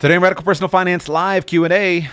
Today on Radical Personal Finance Live Q&A.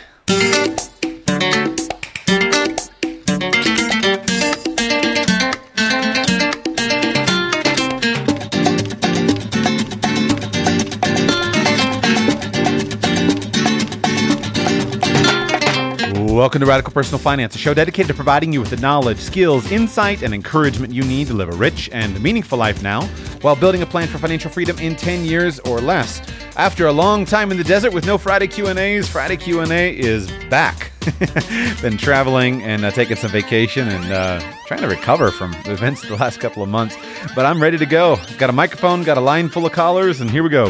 Welcome to Radical Personal Finance, a show dedicated to providing you with the knowledge, skills, insight, and encouragement you need to live a rich and meaningful life now while building a plan for financial freedom in 10 years or less. After a long time in the desert with no Friday Q&As, Friday Q&A is back. Been traveling and uh, taking some vacation and uh, trying to recover from the events the last couple of months, but I'm ready to go. Got a microphone, got a line full of callers, and here we go.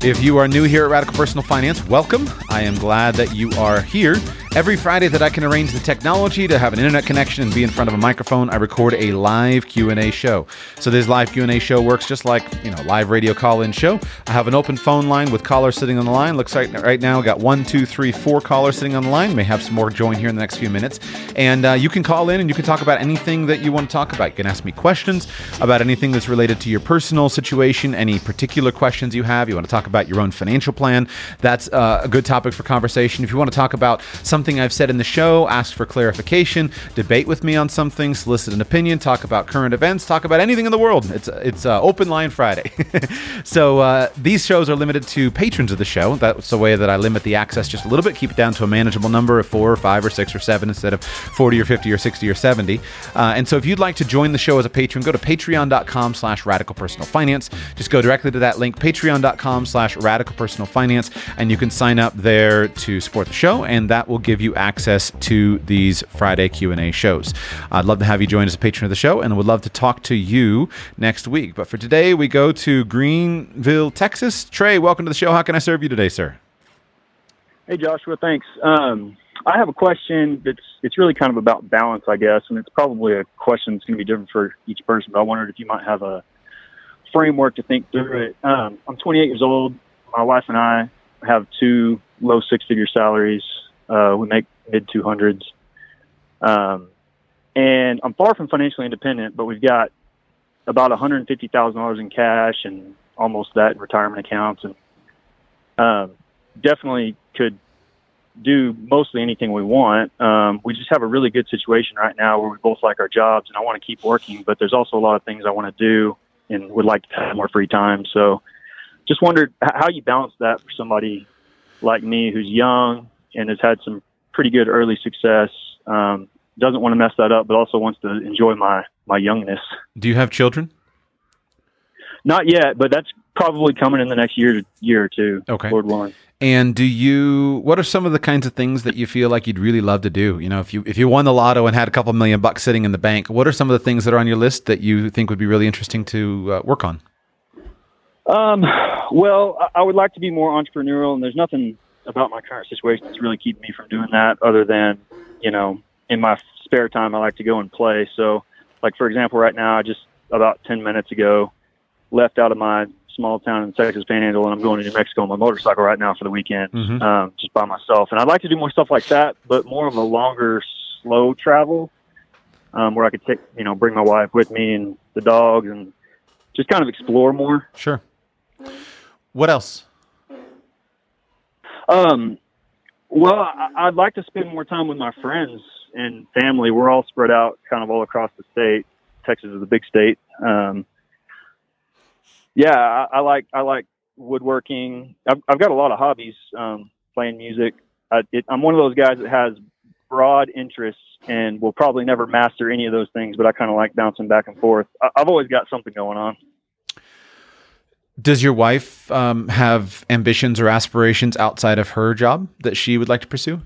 If you are new here at Radical Personal Finance, welcome. I am glad that you are here. Every Friday that I can arrange the technology to have an internet connection and be in front of a microphone, I record a live Q&A show. So this live Q&A show works just like, you know, live radio call-in show. I have an open phone line with callers sitting on the line. Looks like right now I got one, two, three, four callers sitting on the line. May have some more join here in the next few minutes. And uh, you can call in and you can talk about anything that you want to talk about. You can ask me questions about anything that's related to your personal situation, any particular questions you have. You want to talk about your own financial plan. That's uh, a good topic for conversation. If you want to talk about something something I've said in the show, ask for clarification, debate with me on something, solicit an opinion, talk about current events, talk about anything in the world. It's it's uh, open line Friday. so uh, these shows are limited to patrons of the show. That's the way that I limit the access just a little bit, keep it down to a manageable number of four or five or six or seven instead of 40 or 50 or 60 or 70. Uh, and so if you'd like to join the show as a patron, go to patreon.com slash radical personal finance. Just go directly to that link, patreon.com slash radical personal finance, and you can sign up there to support the show, and that will give give you access to these Friday Q&A shows. I'd love to have you join as a patron of the show and would love to talk to you next week. But for today, we go to Greenville, Texas. Trey, welcome to the show. How can I serve you today, sir? Hey, Joshua, thanks. Um, I have a question that's it's really kind of about balance, I guess, and it's probably a question that's going to be different for each person. But I wondered if you might have a framework to think through it. Um, I'm 28 years old. My wife and I have two low six-figure salaries. Uh, we make mid 200s. Um, and I'm far from financially independent, but we've got about $150,000 in cash and almost that in retirement accounts. And um, definitely could do mostly anything we want. Um, we just have a really good situation right now where we both like our jobs and I want to keep working, but there's also a lot of things I want to do and would like to have more free time. So just wondered how you balance that for somebody like me who's young, and has had some pretty good early success. Um, doesn't want to mess that up, but also wants to enjoy my my youngness. Do you have children? Not yet, but that's probably coming in the next year year or two. Okay, Lord willing. And do you? What are some of the kinds of things that you feel like you'd really love to do? You know, if you if you won the lotto and had a couple million bucks sitting in the bank, what are some of the things that are on your list that you think would be really interesting to uh, work on? Um, well, I would like to be more entrepreneurial, and there's nothing about my current situation that's really keeping me from doing that other than, you know, in my spare time, I like to go and play. So, like, for example, right now, I just about 10 minutes ago left out of my small town in Texas Panhandle and I'm going to New Mexico on my motorcycle right now for the weekend, mm-hmm. um, just by myself. And I'd like to do more stuff like that, but more of a longer, slow travel um, where I could take, you know, bring my wife with me and the dogs and just kind of explore more. Sure. What else? Um, well, I, would like to spend more time with my friends and family. We're all spread out kind of all across the state. Texas is a big state. Um, yeah, I, I, like I like woodworking. I've, I've got a lot of hobbies. Um, playing music. I, I'm one of those guys that has broad interests and will probably never master any of those things. But I kind of like bouncing back and forth. I, I've always got something going on. Does your wife um, have ambitions or aspirations outside of her job that she would like to pursue?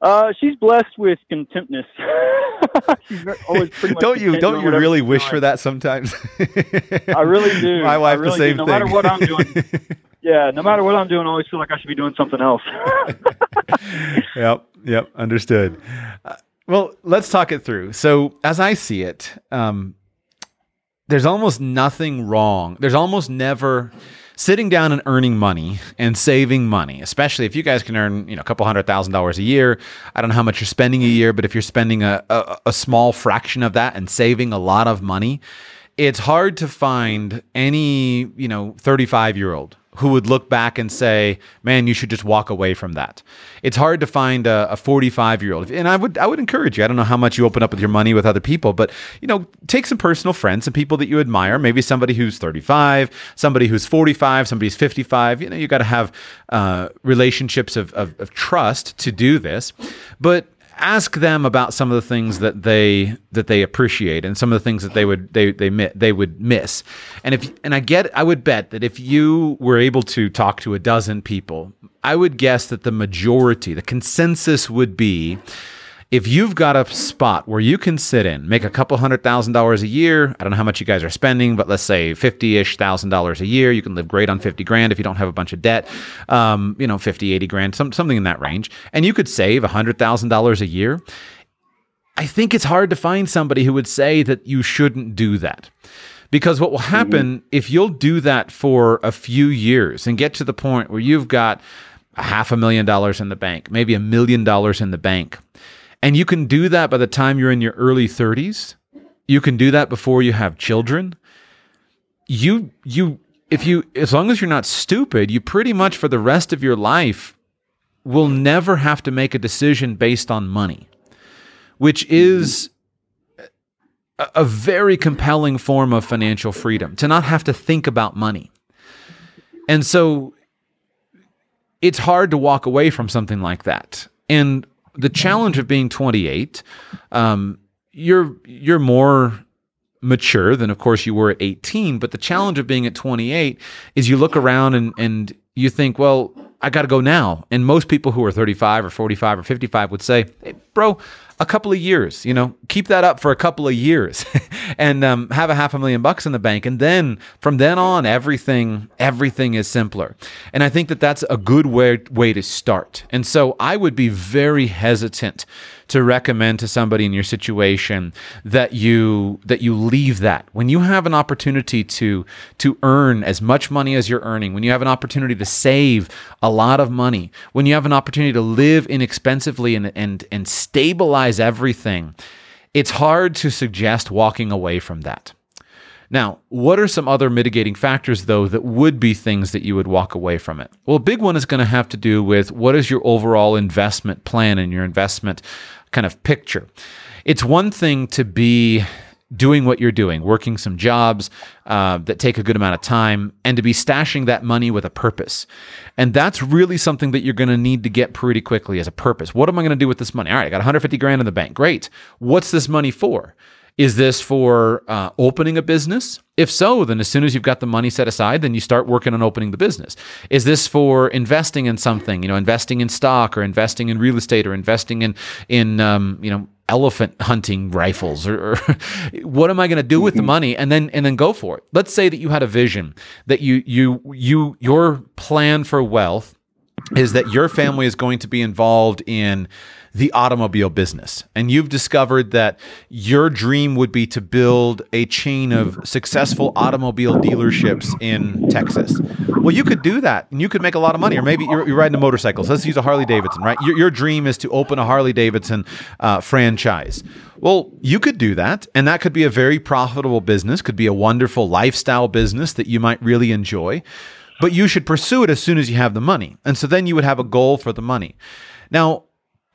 Uh, she's blessed with contentness. don't you don't you really wish doing. for that sometimes? I really do. My wife really the same do. No thing. matter what I'm doing, yeah, no matter what I'm doing, I always feel like I should be doing something else. yep, yep, understood. Uh, well, let's talk it through. So, as I see it, um, there's almost nothing wrong. There's almost never sitting down and earning money and saving money, especially if you guys can earn, you know, a couple hundred thousand dollars a year. I don't know how much you're spending a year, but if you're spending a, a, a small fraction of that and saving a lot of money, it's hard to find any, you know, 35 year old who would look back and say, "Man, you should just walk away from that." It's hard to find a 45 year old, and I would I would encourage you. I don't know how much you open up with your money with other people, but you know, take some personal friends, some people that you admire. Maybe somebody who's 35, somebody who's 45, somebody's 55. You know, you got to have uh, relationships of, of, of trust to do this, but ask them about some of the things that they that they appreciate and some of the things that they would they they they would miss. And if and I get I would bet that if you were able to talk to a dozen people, I would guess that the majority, the consensus would be if you've got a spot where you can sit in, make a couple hundred thousand dollars a year, I don't know how much you guys are spending, but let's say 50 ish thousand dollars a year, you can live great on 50 grand if you don't have a bunch of debt, um, you know, 50, 80 grand, some, something in that range, and you could save a $100,000 a year. I think it's hard to find somebody who would say that you shouldn't do that. Because what will happen mm-hmm. if you'll do that for a few years and get to the point where you've got a half a million dollars in the bank, maybe a million dollars in the bank, and you can do that by the time you're in your early 30s. You can do that before you have children. You you if you as long as you're not stupid, you pretty much for the rest of your life will never have to make a decision based on money, which is a, a very compelling form of financial freedom to not have to think about money. And so it's hard to walk away from something like that. And the challenge of being 28, um, you're you're more mature than of course you were at 18 but the challenge of being at 28 is you look around and and you think well i got to go now. And most people who are 35 or 45 or 55 would say hey, bro a couple of years. You know, keep that up for a couple of years, and um, have a half a million bucks in the bank, and then from then on, everything everything is simpler. And I think that that's a good way way to start. And so I would be very hesitant to recommend to somebody in your situation that you that you leave that. When you have an opportunity to to earn as much money as you're earning when you have an opportunity to save a lot of money when you have an opportunity to live inexpensively and and and stabilize everything it's hard to suggest walking away from that now, what are some other mitigating factors, though, that would be things that you would walk away from it? Well, a big one is going to have to do with what is your overall investment plan and your investment kind of picture. It's one thing to be doing what you're doing, working some jobs uh, that take a good amount of time, and to be stashing that money with a purpose. And that's really something that you're going to need to get pretty quickly as a purpose. What am I going to do with this money? All right, I got 150 grand in the bank. Great. What's this money for? Is this for uh, opening a business? If so, then as soon as you've got the money set aside, then you start working on opening the business. Is this for investing in something? You know, investing in stock or investing in real estate or investing in in um, you know elephant hunting rifles or, or what am i going to do with the mm-hmm. money and then and then go for it let's say that you had a vision that you you you your plan for wealth is that your family is going to be involved in the automobile business. And you've discovered that your dream would be to build a chain of successful automobile dealerships in Texas. Well, you could do that and you could make a lot of money. Or maybe you're, you're riding a motorcycle. So let's use a Harley Davidson, right? Your, your dream is to open a Harley Davidson uh, franchise. Well, you could do that, and that could be a very profitable business, could be a wonderful lifestyle business that you might really enjoy. But you should pursue it as soon as you have the money. And so then you would have a goal for the money. Now,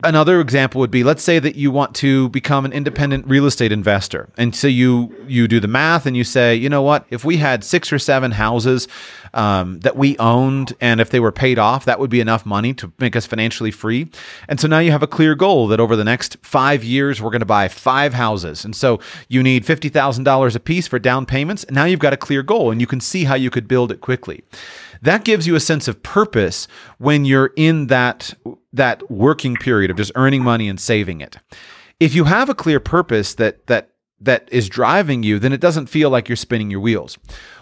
another example would be let's say that you want to become an independent real estate investor. And so you you do the math and you say you know what? If we had six or seven houses um, that we owned and if they were paid off that would be enough money to make us financially free. And so now you have a clear goal that over the next five years we're going to buy five houses. And so you need $50000 a piece for down payments. And now you've got a clear goal and you can see how you could build it quickly that gives you a sense of purpose when you're in that that working period of just earning money and saving it. If you have a clear purpose that that that is driving you, then it doesn't feel like you're spinning your wheels.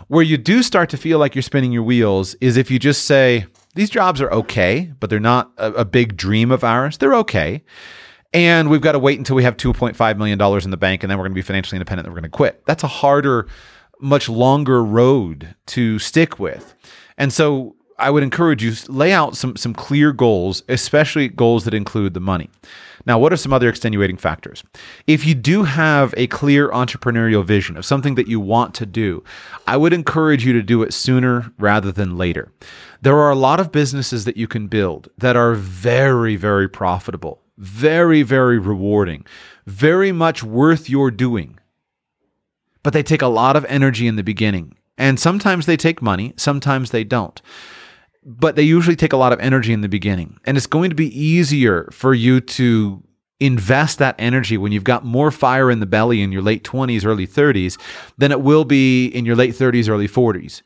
Where you do start to feel like you're spinning your wheels is if you just say, these jobs are okay, but they're not a, a big dream of ours. They're okay. And we've got to wait until we have $2.5 million in the bank and then we're going to be financially independent and we're going to quit. That's a harder, much longer road to stick with. And so I would encourage you lay out some some clear goals, especially goals that include the money. Now, what are some other extenuating factors? If you do have a clear entrepreneurial vision of something that you want to do, I would encourage you to do it sooner rather than later. There are a lot of businesses that you can build that are very, very profitable, very, very rewarding, very much worth your doing. But they take a lot of energy in the beginning. And sometimes they take money, sometimes they don't but they usually take a lot of energy in the beginning. And it's going to be easier for you to invest that energy when you've got more fire in the belly in your late 20s, early 30s than it will be in your late 30s, early 40s.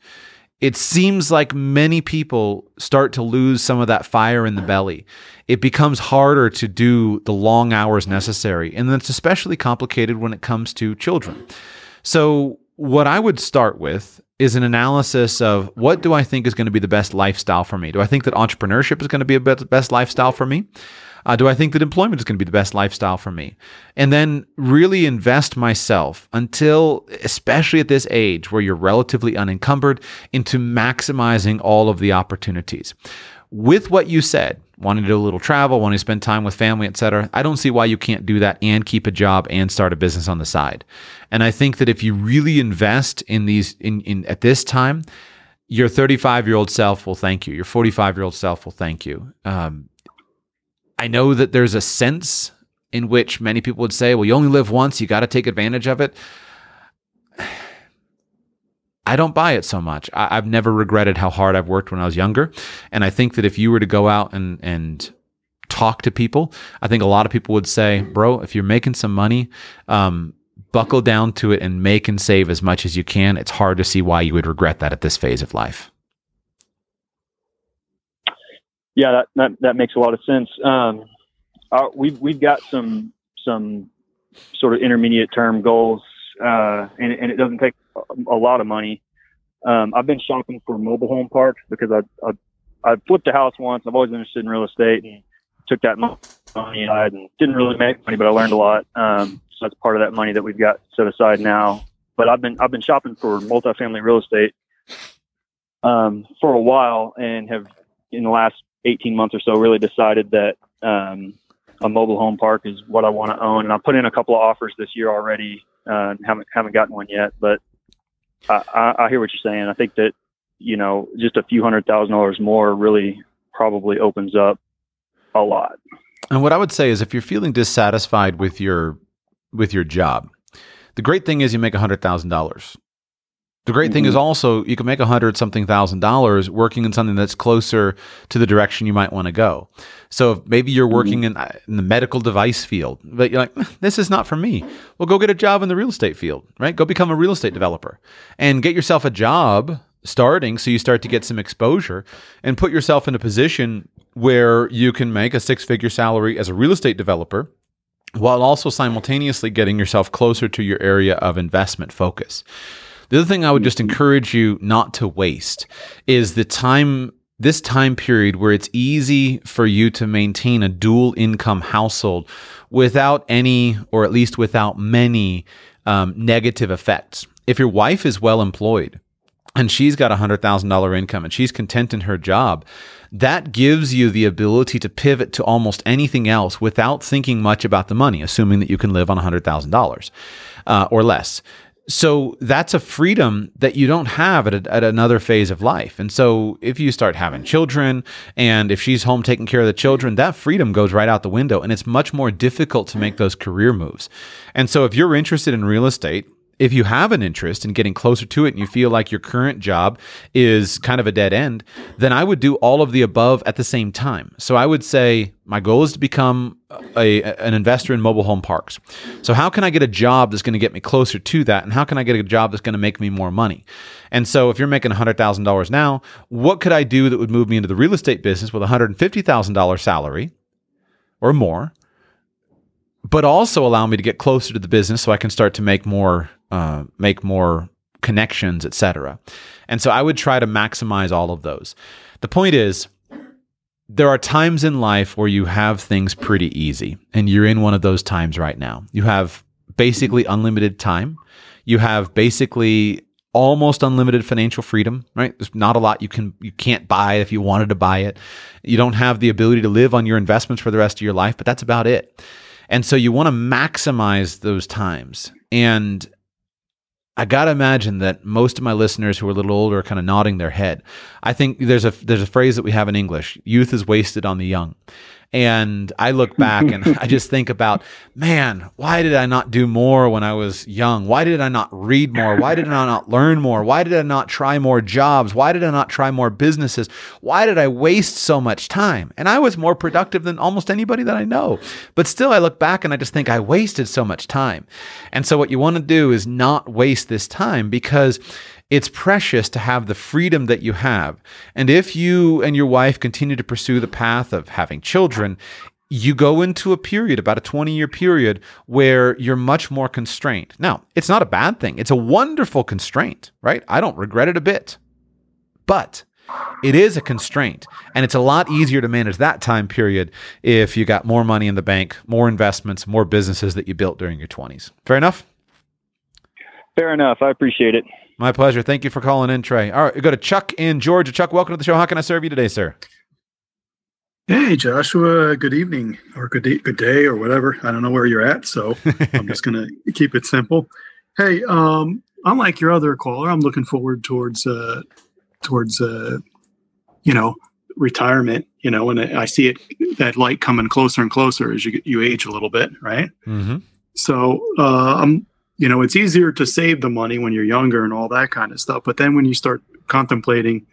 It seems like many people start to lose some of that fire in the belly. It becomes harder to do the long hours necessary. And that's especially complicated when it comes to children. So, what I would start with is an analysis of what do I think is going to be the best lifestyle for me? Do I think that entrepreneurship is going to be a best lifestyle for me? Uh, do I think that employment is going to be the best lifestyle for me? And then really invest myself until, especially at this age where you're relatively unencumbered, into maximizing all of the opportunities. With what you said, wanting to do a little travel, wanting to spend time with family, etc. I don't see why you can't do that and keep a job and start a business on the side. And I think that if you really invest in these in, in at this time, your 35 year old self will thank you. Your 45 year old self will thank you. Um, I know that there's a sense in which many people would say, well, you only live once, you got to take advantage of it. I don't buy it so much. I, have never regretted how hard I've worked when I was younger. And I think that if you were to go out and, and talk to people, I think a lot of people would say, bro, if you're making some money, um, buckle down to it and make and save as much as you can. It's hard to see why you would regret that at this phase of life. Yeah, that, that, that makes a lot of sense. Um, our, we've, we've got some, some sort of intermediate term goals, uh, and, and it doesn't take a lot of money. Um, I've been shopping for mobile home parks because I, I, I flipped a house once. I've always been interested in real estate and took that money aside and didn't really make money, but I learned a lot. Um, so that's part of that money that we've got set aside now. But I've been, I've been shopping for multifamily real estate, um, for a while and have in the last 18 months or so really decided that, um, a mobile home park is what I want to own. And I put in a couple of offers this year already. Uh, haven't, haven't gotten one yet, but I, I, hear what you're saying. I think that you know just a few hundred thousand dollars more really probably opens up a lot. And what I would say is, if you're feeling dissatisfied with your with your job, the great thing is you make a hundred thousand dollars. The great mm-hmm. thing is mm-hmm. also you can make a hundred something thousand dollars working in something that's closer to the direction you might want to go. So if maybe you're mm-hmm. working mm-hmm. in, in, the medical device field, but you're like, this is not for me. Well, go get a job in the real estate field, right? Go become a real estate developer and get yourself a job starting so you start to get some exposure and put yourself in a position where you can make a six figure salary as a real estate developer while also simultaneously getting yourself closer to your area of investment focus. The other thing I would just encourage you not to waste is the time this time period where it's easy for you to maintain a dual income household without any, or at least without many, um, negative effects. If your wife is well employed and she's got a $100,000 income and she's content in her job, that gives you the ability to pivot to almost anything else without thinking much about the money, assuming that you can live on $100,000 uh, or less. So that's a freedom that you don't have at, a, at another phase of life. And so if you start having children and if she's home taking care of the children, that freedom goes right out the window and it's much more difficult to make those career moves. And so if you're interested in real estate, if you have an interest in getting closer to it and you feel like your current job is kind of a dead end, then I would do all of the above at the same time. So I would say my goal is to become a, an investor in mobile home parks. So how can I get a job that's going to get me closer to that and how can I get a job that's going to make me more money? And so if you're making $100,000 now, what could I do that would move me into the real estate business with a $150,000 salary or more? But also allow me to get closer to the business so I can start to make more uh, make more connections, etc. And so I would try to maximize all of those. The point is, there are times in life where you have things pretty easy, and you're in one of those times right now. You have basically unlimited time. You have basically almost unlimited financial freedom, right? There's not a lot you can you can't buy if you wanted to buy it. You don't have the ability to live on your investments for the rest of your life, but that's about it. And so you want to maximize those times. And I got to imagine that most of my listeners who are a little older are kind of nodding their head. I think there's a there's a phrase that we have in English, youth is wasted on the young. And I look back and I just think about, man, why did I not do more when I was young? Why did I not read more? Why did I not learn more? Why did I not try more jobs? Why did I not try more businesses? Why did I waste so much time? And I was more productive than almost anybody that I know. But still, I look back and I just think I wasted so much time. And so, what you want to do is not waste this time because it's precious to have the freedom that you have. And if you and your wife continue to pursue the path of having children, you go into a period, about a 20 year period, where you're much more constrained. Now, it's not a bad thing, it's a wonderful constraint, right? I don't regret it a bit. But it is a constraint, and it's a lot easier to manage that time period if you got more money in the bank, more investments, more businesses that you built during your 20s. Fair enough? Fair enough. I appreciate it. My pleasure. Thank you for calling in, Trey. All right, we go to Chuck in Georgia. Chuck, welcome to the show. How can I serve you today, sir? Hey, Joshua. Good evening, or good day, good day, or whatever. I don't know where you're at, so I'm just going to keep it simple. Hey, um, unlike your other caller, I'm looking forward towards uh, towards uh, you know retirement. You know, and I see it that light coming closer and closer as you you age a little bit, right? Mm-hmm. So uh, I'm you know, it's easier to save the money when you're younger and all that kind of stuff. But then when you start contemplating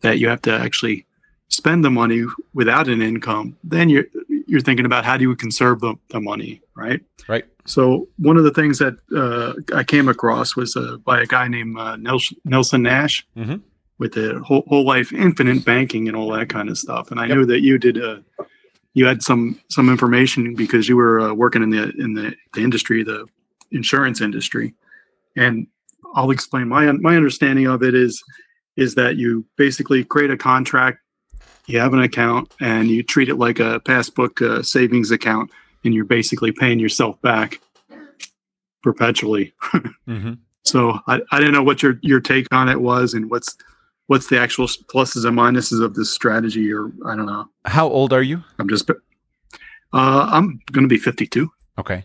that you have to actually spend the money without an income, then you're you're thinking about how do you conserve the, the money, right? Right. So one of the things that uh, I came across was uh, by a guy named uh, Nelson, Nelson Nash mm-hmm. with the whole, whole life infinite banking and all that kind of stuff. And I yep. knew that you did a uh, you had some some information because you were uh, working in the in the, the industry, the insurance industry. And I'll explain my my understanding of it is is that you basically create a contract, you have an account, and you treat it like a passbook uh, savings account, and you're basically paying yourself back perpetually. mm-hmm. So I, I didn't know what your your take on it was, and what's what's the actual pluses and minuses of this strategy, or I don't know. How old are you? I'm just. Uh, I'm going to be 52. Okay.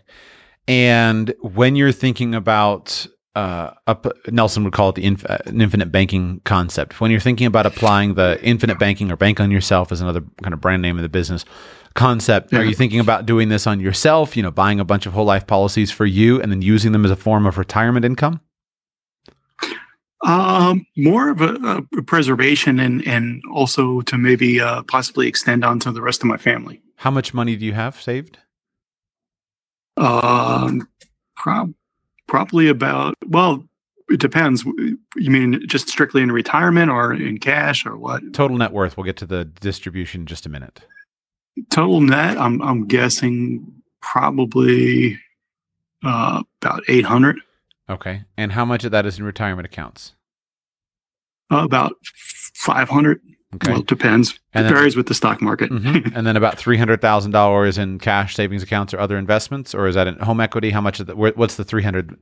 And when you're thinking about uh, up, Nelson would call it the inf- uh, infinite banking concept. When you're thinking about applying the infinite banking or bank on yourself as another kind of brand name of the business concept, yeah. are you thinking about doing this on yourself? You know, buying a bunch of whole life policies for you and then using them as a form of retirement income? Um, more of a, a preservation and and also to maybe uh, possibly extend on onto the rest of my family. How much money do you have saved? Um, prob- probably about, well, it depends. You mean just strictly in retirement or in cash or what? Total net worth. We'll get to the distribution in just a minute. Total net, I'm, I'm guessing probably uh, about 800. Okay. And how much of that is in retirement accounts? Uh, about 500. Okay. Well, it depends. And it then, varies with the stock market. mm-hmm. And then about three hundred thousand dollars in cash savings accounts or other investments, or is that in home equity? How much? Of the, where, what's the three hundred?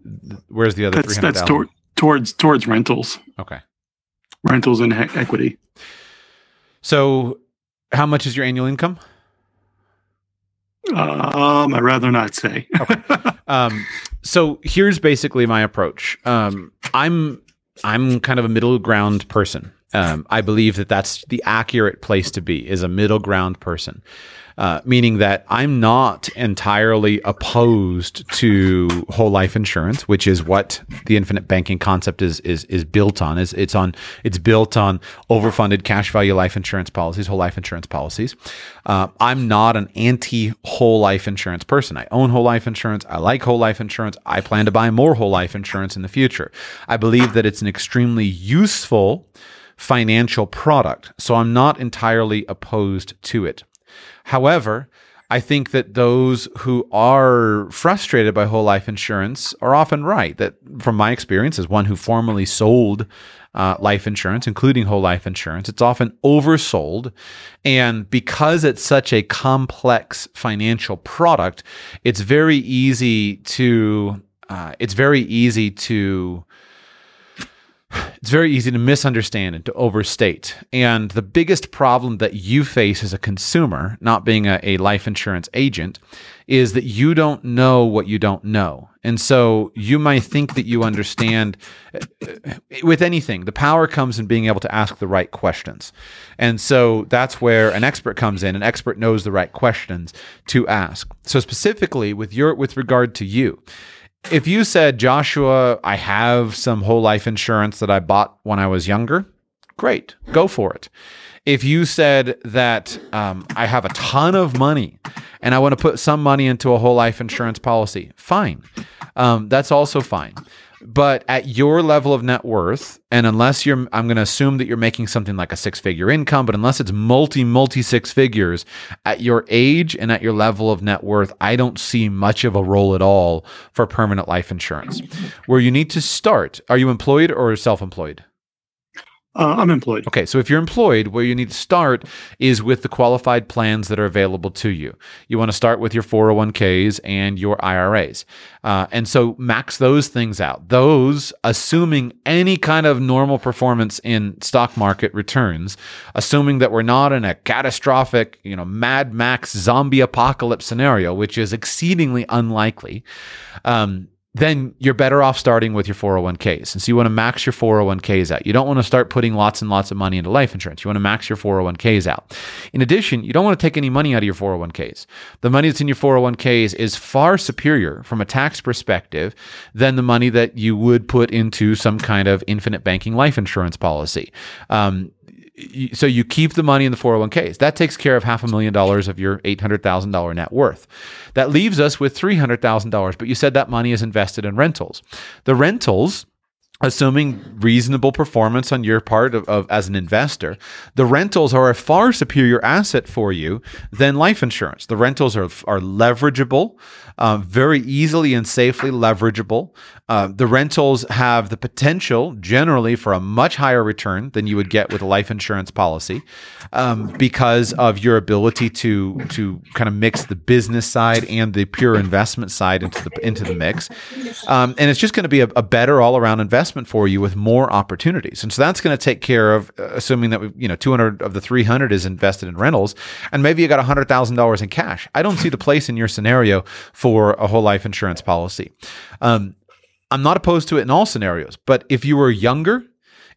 Where's the other three hundred? That's tor- towards towards rentals. Okay. Rentals and he- equity. So, how much is your annual income? Um, I'd rather not say. okay. Um, so here's basically my approach. Um, I'm I'm kind of a middle ground person. Um, I believe that that's the accurate place to be is a middle ground person, uh, meaning that I'm not entirely opposed to whole life insurance, which is what the infinite banking concept is is is built on. is It's on it's built on overfunded cash value life insurance policies, whole life insurance policies. Uh, I'm not an anti whole life insurance person. I own whole life insurance. I like whole life insurance. I plan to buy more whole life insurance in the future. I believe that it's an extremely useful financial product. So I'm not entirely opposed to it. However, I think that those who are frustrated by whole life insurance are often right. That, from my experience as one who formerly sold uh, life insurance, including whole life insurance, it's often oversold. And because it's such a complex financial product, it's very easy to uh, it's very easy to it's very easy to misunderstand and to overstate. And the biggest problem that you face as a consumer, not being a, a, life insurance agent, is that you don't know what you don't know. And so you might think that you understand uh, with anything. The power comes in being able to ask the right questions. And so that's where an expert comes in. An expert knows the right questions to ask. So specifically with your with regard to you, if you said, Joshua, I have some whole life insurance that I bought when I was younger, great, go for it. If you said that um, I have a ton of money and I want to put some money into a whole life insurance policy, fine. Um, that's also fine. But at your level of net worth, and unless you're, I'm going to assume that you're making something like a six figure income, but unless it's multi, multi six figures at your age and at your level of net worth, I don't see much of a role at all for permanent life insurance. Where you need to start, are you employed or self employed? Uh, I'm employed. Okay, so if you're employed, where you need to start is with the qualified plans that are available to you. You want to start with your 401ks and your IRAs. Uh, and so max those things out. Those, assuming any kind of normal performance in stock market returns, assuming that we're not in a catastrophic, you know, Mad Max zombie apocalypse scenario, which is exceedingly unlikely. Um, then you're better off starting with your 401ks. And so you want to max your 401ks out. You don't want to start putting lots and lots of money into life insurance. You want to max your 401ks out. In addition, you don't want to take any money out of your 401ks. The money that's in your 401ks is far superior from a tax perspective than the money that you would put into some kind of infinite banking life insurance policy. Um, so you keep the money in the 401ks. That takes care of half a million dollars of your $800,000 net worth. That leaves us with $300,000, but you said that money is invested in rentals. The rentals assuming reasonable performance on your part of, of, as an investor the rentals are a far superior asset for you than life insurance. The rentals are, are leverageable uh, very easily and safely leverageable. Uh, the rentals have the potential generally for a much higher return than you would get with a life insurance policy um, because of your ability to to kind of mix the business side and the pure investment side into the into the mix. Um, and it's just going to be a, a better all around investment investment for you with more opportunities. And so that's going to take care of, uh, assuming that, you know, 200 of the 300 is invested in rentals and maybe you got $100,000 in cash. I don't see the place in your scenario for a whole life insurance policy. Um, I'm not opposed to it in all scenarios, but if you were younger,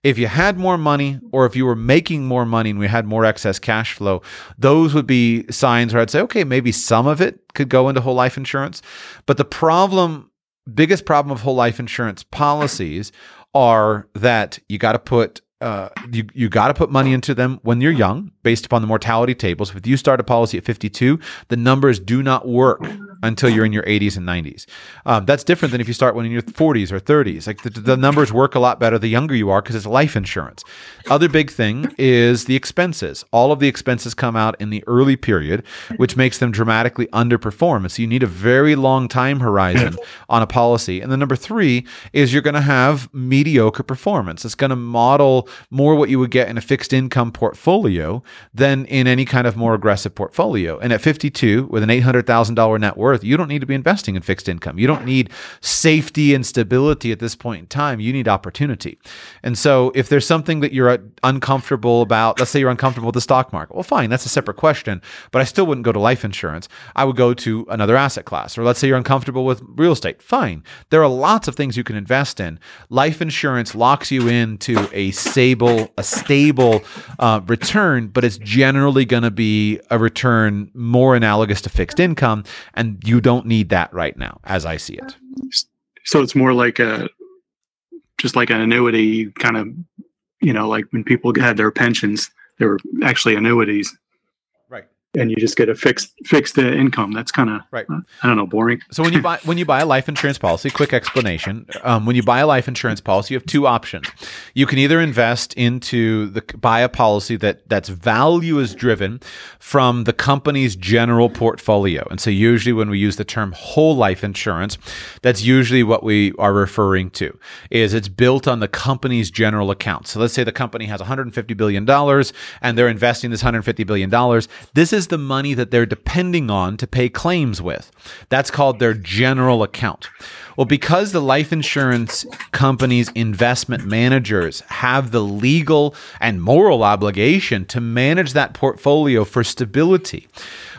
if you had more money or if you were making more money and we had more excess cash flow, those would be signs where I'd say, okay, maybe some of it could go into whole life insurance. But the problem biggest problem of whole life insurance policies are that you got to put uh, you you got to put money into them when you're young, based upon the mortality tables. If you start a policy at 52, the numbers do not work until you're in your 80s and 90s. Um, that's different than if you start when in your 40s or 30s. Like the, the numbers work a lot better the younger you are because it's life insurance. Other big thing is the expenses. All of the expenses come out in the early period, which makes them dramatically underperform. And so you need a very long time horizon on a policy. And then number three is you're going to have mediocre performance. It's going to model more what you would get in a fixed income portfolio than in any kind of more aggressive portfolio. And at 52, with an $800,000 net worth, you don't need to be investing in fixed income. You don't need safety and stability at this point in time. You need opportunity. And so if there's something that you're uncomfortable about, let's say you're uncomfortable with the stock market, well, fine, that's a separate question, but I still wouldn't go to life insurance. I would go to another asset class. Or let's say you're uncomfortable with real estate, fine. There are lots of things you can invest in. Life insurance locks you into a stable, a stable uh, return, but it's generally going to be a return more analogous to fixed income, and you don't need that right now, as I see it. So it's more like a just like an annuity kind of, you know, like when people had their pensions, they were actually annuities and you just get a fixed fixed uh, income. That's kind of right. Uh, I don't know, boring. So when you buy when you buy a life insurance policy, quick explanation. Um, when you buy a life insurance policy, you have two options. You can either invest into the buy a policy that that's value is driven from the company's general portfolio, and so usually when we use the term whole life insurance, that's usually what we are referring to. Is it's built on the company's general account. So let's say the company has 150 billion dollars and they're investing this 150 billion dollars. This is is the money that they're depending on to pay claims with. That's called their general account. Well, because the life insurance company's investment managers have the legal and moral obligation to manage that portfolio for stability,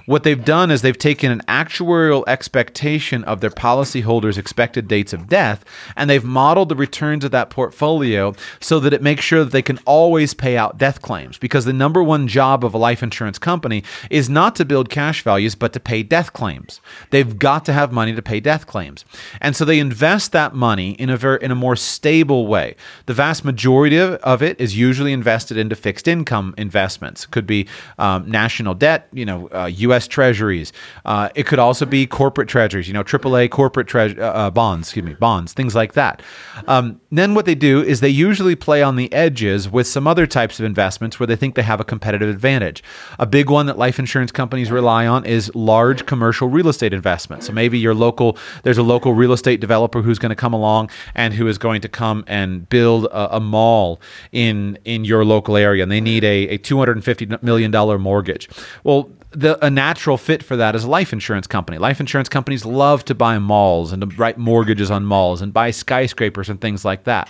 what they've done is they've taken an actuarial expectation of their policyholders' expected dates of death and they've modeled the returns of that portfolio so that it makes sure that they can always pay out death claims. Because the number one job of a life insurance company is not to build cash values, but to pay death claims. They've got to have money to pay death claims. And so they invest that money in a very in a more stable way. The vast majority of it is usually invested into fixed income investments. Could be um, national debt, you know, uh, U.S. Treasuries. Uh, it could also be corporate treasuries, you know, AAA corporate tre- uh, uh, bonds, excuse me, bonds, things like that. Um, then what they do is they usually play on the edges with some other types of investments where they think they have a competitive advantage. A big one that life insurance companies rely on is large commercial real estate investments. So maybe your local, there's a local real estate developer who's going to come along and who is going to come and build a, a mall in in your local area, and they need a, a 250 million dollar mortgage. Well, the a natural fit for that is a life insurance company. Life insurance companies love to buy malls and to write mortgages on malls and buy skyscrapers and things like that.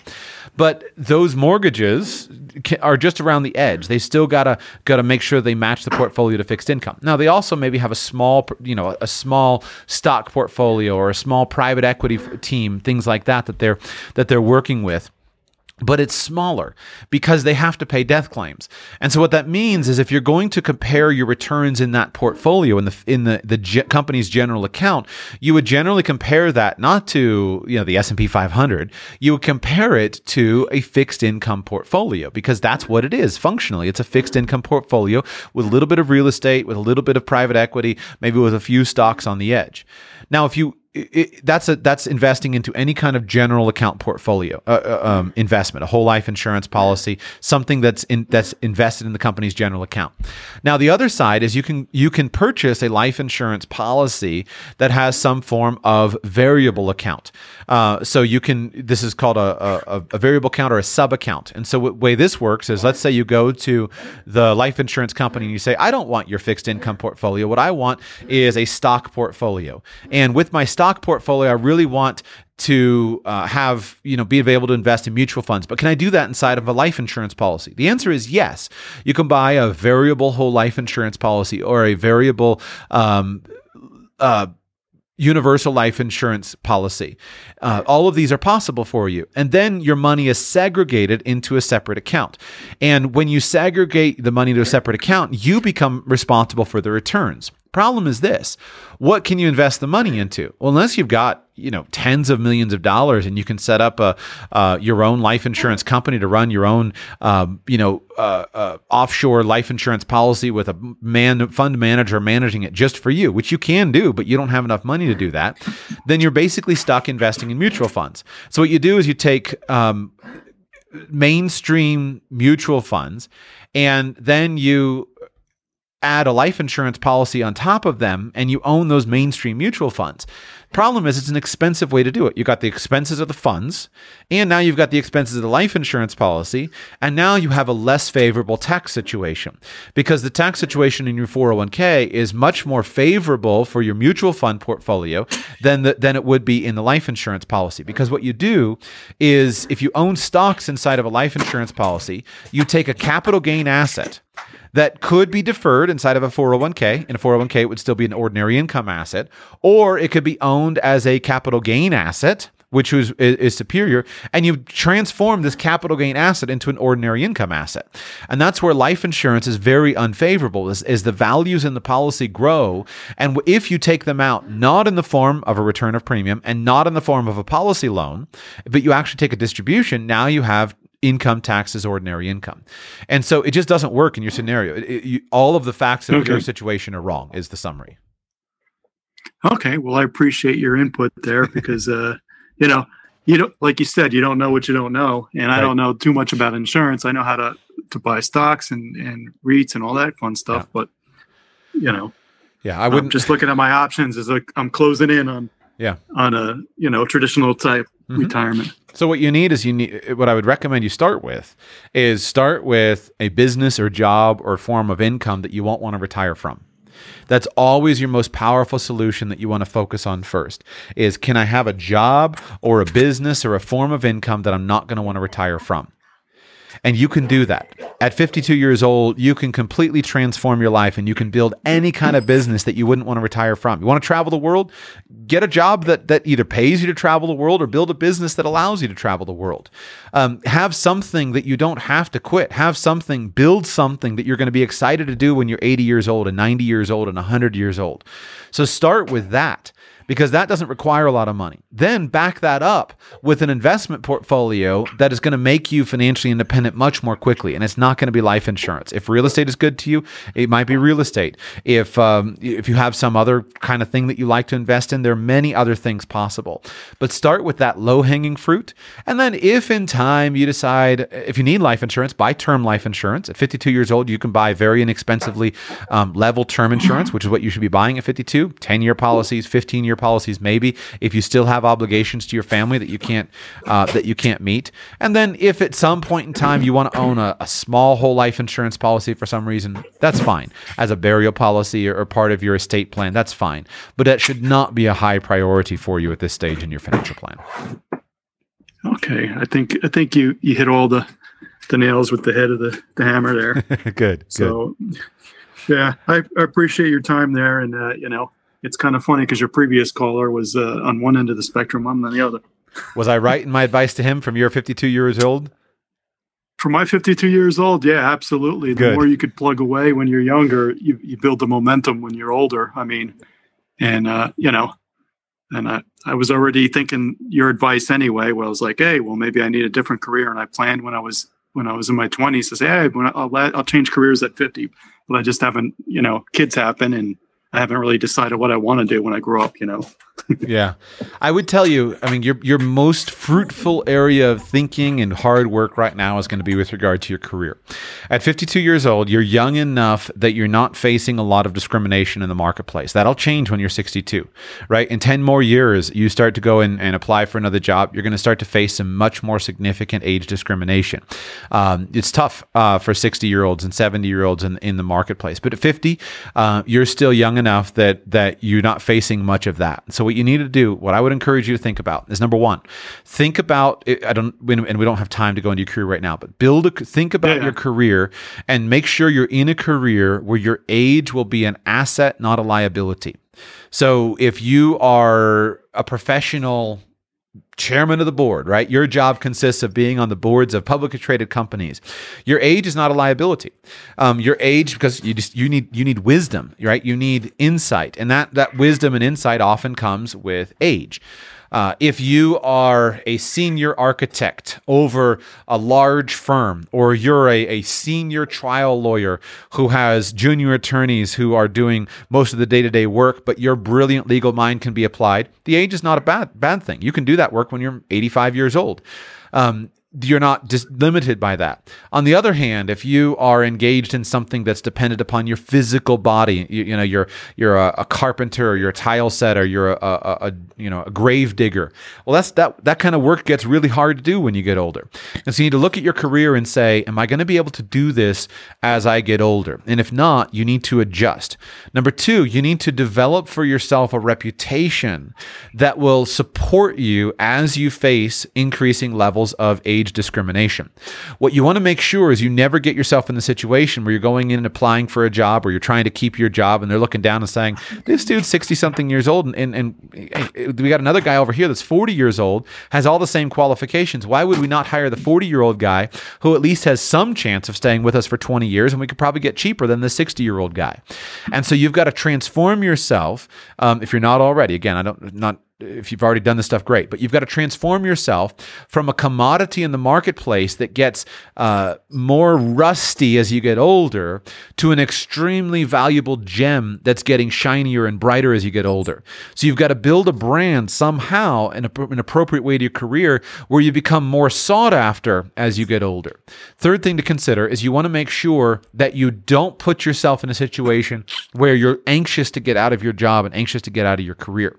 But those mortgages are just around the edge. They still gotta gotta make sure they match the portfolio to fixed income. Now they also maybe have a small, you know, a small stock portfolio or a small private equity team, things like that that they're that they're working with but it's smaller because they have to pay death claims. And so what that means is if you're going to compare your returns in that portfolio in the in the the ge- company's general account, you would generally compare that not to, you know, the S&P 500, you would compare it to a fixed income portfolio because that's what it is functionally. It's a fixed income portfolio with a little bit of real estate, with a little bit of private equity, maybe with a few stocks on the edge. Now, if you it, that's a that's investing into any kind of general account portfolio uh, uh, um, investment, a whole life insurance policy, something that's in that's invested in the company's general account. Now, the other side is you can you can purchase a life insurance policy that has some form of variable account. Uh, so you can this is called a, a, a variable account or a sub account. And so the way this works is, let's say you go to the life insurance company and you say, I don't want your fixed income portfolio. What I want is a stock portfolio, and with my stock stock portfolio, I really want to uh, have you know be able to invest in mutual funds but can i do that inside of a life insurance policy the answer is yes you can buy a variable whole life insurance policy or a variable um, uh, universal life insurance policy. Uh, all of these are possible for you. And then your money is segregated into a separate account. And when you segregate the money to a separate account, you become responsible for the returns. Problem is this what can you invest the money into? Well, unless you've got you know tens of millions of dollars and you can set up a uh, your own life insurance company to run your own um, you know uh, uh, offshore life insurance policy with a man fund manager managing it just for you, which you can do, but you don't have enough money to do that. Then you're basically stuck investing in mutual funds. So what you do is you take um, mainstream mutual funds and then you add a life insurance policy on top of them and you own those mainstream mutual funds. Problem is, it's an expensive way to do it. You got the expenses of the funds, and now you've got the expenses of the life insurance policy, and now you have a less favorable tax situation because the tax situation in your 401k is much more favorable for your mutual fund portfolio than the, than it would be in the life insurance policy. Because what you do is, if you own stocks inside of a life insurance policy, you take a capital gain asset that could be deferred inside of a 401k. In a 401k, it would still be an ordinary income asset, or it could be owned as a capital gain asset which is, is, superior, and you transform this capital gain asset into an ordinary income asset. And that's where life insurance is very unfavorable, is, is the values in the policy grow. And if you take them out, not in the form of a return of premium and not in the form of a policy loan, but you actually take a distribution, now you have income taxes ordinary income. And so it just doesn't work in your scenario. It, it, you, all of the facts of okay. your situation are wrong, is the summary. Okay. Well, I appreciate your input there because, uh, you know, you don't, like you said, you don't know what you don't know. And right. I don't know too much about insurance. I know how to, to buy stocks and, and REITs and all that fun stuff, yeah. but, you know, yeah, I wouldn't I'm just looking at my options as like I'm closing in on yeah on a you know traditional type mm-hmm. retirement. So what you need is you need what I would recommend you start with is start with a business or job or form of income that you won't want to retire from. That's always your most powerful solution that you want to focus on first is can I have a job or a business or a form of income that I'm not going to want to retire from? And you can do that. At 52 years old, you can completely transform your life and you can build any kind of business that you wouldn't want to retire from. You want to travel the world? Get a job that, that either pays you to travel the world or build a business that allows you to travel the world. Um, have something that you don't have to quit. Have something, build something that you're going to be excited to do when you're 80 years old and 90 years old and 100 years old. So start with that because that doesn't require a lot of money. Then back that up with an investment portfolio that is going to make you financially independent much more quickly. And it's not going to be life insurance. If real estate is good to you, it might be real estate. If um, if you have some other kind of thing that you like to invest in, there are many other things possible. But start with that low hanging fruit, and then if in time you decide if you need life insurance, buy term life insurance. At 52 years old, you can buy very inexpensively um, level term insurance, which is what you should be buying at 52. 10 year policies, 15 year policies, maybe if you still have obligations to your family that you can't uh, that you can't meet. And then if at some point in time you want to own a, a, small whole life insurance policy for some reason, that's fine as a burial policy or, or part of your estate plan. That's fine, but that should not be a high priority for you at this stage in your financial plan. Okay, I think I think you you hit all the the nails with the head of the, the hammer there. good. So, good. yeah, I, I, appreciate your time there, and uh, you know, it's kind of funny because your previous caller was uh, on one end of the spectrum, I'm on the other. Was I right in my advice to him from your 52 years old? For my 52 years old, yeah, absolutely. The Good. more you could plug away when you're younger, you, you build the momentum when you're older. I mean, and, uh, you know, and I, I was already thinking your advice anyway. Well, I was like, hey, well, maybe I need a different career. And I planned when I was when I was in my 20s to say, hey, I'll, I'll change careers at 50. But I just haven't, you know, kids happen and I haven't really decided what I want to do when I grow up, you know. yeah. I would tell you, I mean, your your most fruitful area of thinking and hard work right now is going to be with regard to your career. At 52 years old, you're young enough that you're not facing a lot of discrimination in the marketplace. That'll change when you're 62, right? In 10 more years, you start to go in and apply for another job, you're going to start to face some much more significant age discrimination. Um, it's tough uh, for 60 year olds and 70 year olds in, in the marketplace. But at 50, uh, you're still young enough that, that you're not facing much of that. So what you need to do, what I would encourage you to think about is number one, think about. I don't, and we don't have time to go into your career right now, but build a think about yeah. your career and make sure you're in a career where your age will be an asset, not a liability. So if you are a professional chairman of the board, right? Your job consists of being on the boards of publicly traded companies. Your age is not a liability. Um, your age, because you just you need you need wisdom, right? You need insight, and that that wisdom and insight often comes with age. Uh, if you are a senior architect over a large firm, or you're a, a senior trial lawyer who has junior attorneys who are doing most of the day to day work, but your brilliant legal mind can be applied, the age is not a bad, bad thing. You can do that work when you're 85 years old. Um, you're not just limited by that. On the other hand, if you are engaged in something that's dependent upon your physical body, you, you know, you're you're a, a, carpenter, or you're a tile setter, you're a, a, a, you know a grave digger. Well, that's that that kind of work gets really hard to do when you get older. And so you need to look at your career and say, am I going to be able to do this as I get older? And if not, you need to adjust. Number two, you need to develop for yourself a reputation that will support you as you face increasing levels of age age discrimination. What you want to make sure is you never get yourself in the situation where you're going in and applying for a job or you're trying to keep your job and they're looking down and saying, This dude's 60 something years old and, and, and we got another guy over here that's 40 years old, has all the same qualifications. Why would we not hire the 40 year old guy who at least has some chance of staying with us for 20 years and we could probably get cheaper than the 60 year old guy? And so you've got to transform yourself um, if you're not already. Again, I don't, not if you've already done this stuff, great. But you've got to transform yourself from a commodity in the marketplace that gets uh, more rusty as you get older to an extremely valuable gem that's getting shinier and brighter as you get older. So you've got to build a brand somehow in a, an appropriate way to your career where you become more sought after as you get older. Third thing to consider is you want to make sure that you don't put yourself in a situation where you're anxious to get out of your job and anxious to get out of your career.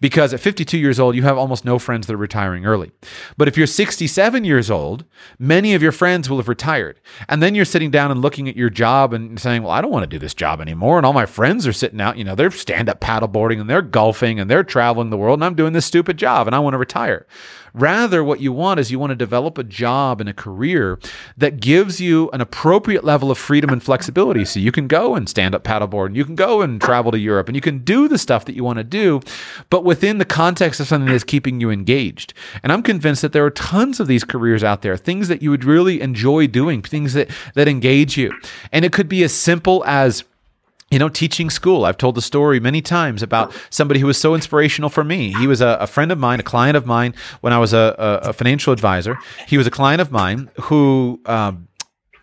Because at 52 years old, you have almost no friends that are retiring early. But if you're 67 years old, many of your friends will have retired. And then you're sitting down and looking at your job and saying, Well, I don't want to do this job anymore. And all my friends are sitting out, you know, they're stand up paddleboarding and they're golfing and they're traveling the world and I'm doing this stupid job and I want to retire. Rather, what you want is you want to develop a job and a career that gives you an appropriate level of freedom and flexibility. So you can go and stand up paddleboard and you can go and travel to Europe and you can do the stuff that you want to do, but within the context of something that's keeping you engaged. And I'm convinced that there are tons of these careers out there, things that you would really enjoy doing, things that, that engage you. And it could be as simple as you know, teaching school. I've told the story many times about somebody who was so inspirational for me. He was a, a friend of mine, a client of mine when I was a, a, financial advisor. He was a client of mine who um,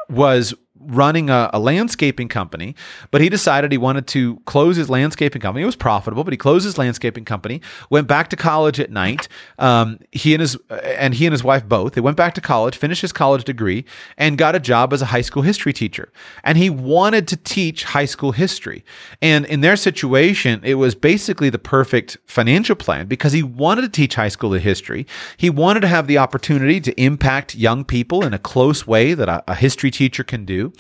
was running a, a, landscaping company, but he decided he wanted to close his landscaping company. It was profitable, but he closed his landscaping company. Went back to college at night. Um, he and his and he and his wife both. They went back to college, finished his college degree, and got a job as a high school history teacher. And he wanted to teach high school history. And in their situation, it was basically the perfect financial plan because he wanted to teach high school history. He wanted to have the opportunity to impact young people in a close way that a, a history teacher can do.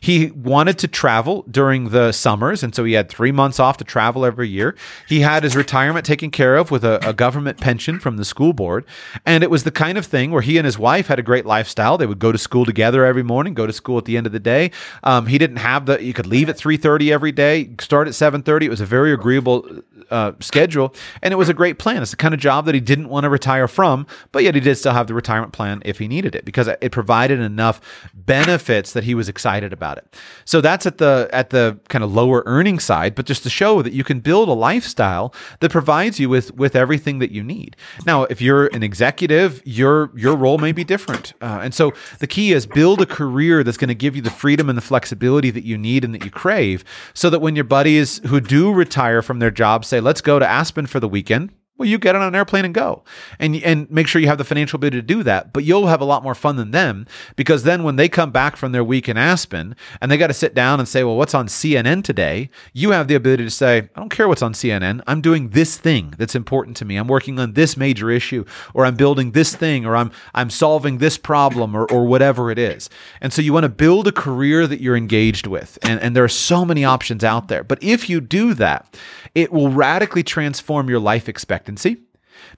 He wanted to travel during the summers, and so he had three months off to travel every year. He had his retirement taken care of with a, a government pension from the school board, and it was the kind of thing where he and his wife had a great lifestyle. They would go to school together every morning, go to school at the end of the day. Um, he didn't have the you could leave at three thirty every day, start at seven thirty. It was a very agreeable uh, schedule, and it was a great plan. It's the kind of job that he didn't want to retire from, but yet he did still have the retirement plan if he needed it because it provided enough benefits that he was excited about it. So that's at the at the kind of lower earning side, but just to show that you can build a lifestyle that provides you with with everything that you need. Now, if you're an executive, your your role may be different, uh, and so the key is build a career that's going to give you the freedom and the flexibility that you need and that you crave, so that when your buddies who do retire from their jobs say, "Let's go to Aspen for the weekend," Well, you get on an airplane and go, and and make sure you have the financial ability to do that. But you'll have a lot more fun than them because then when they come back from their week in Aspen and they got to sit down and say, "Well, what's on CNN today?" You have the ability to say, "I don't care what's on CNN. I'm doing this thing that's important to me. I'm working on this major issue, or I'm building this thing, or I'm I'm solving this problem, or or whatever it is." And so you want to build a career that you're engaged with, and and there are so many options out there. But if you do that, it will radically transform your life expectancy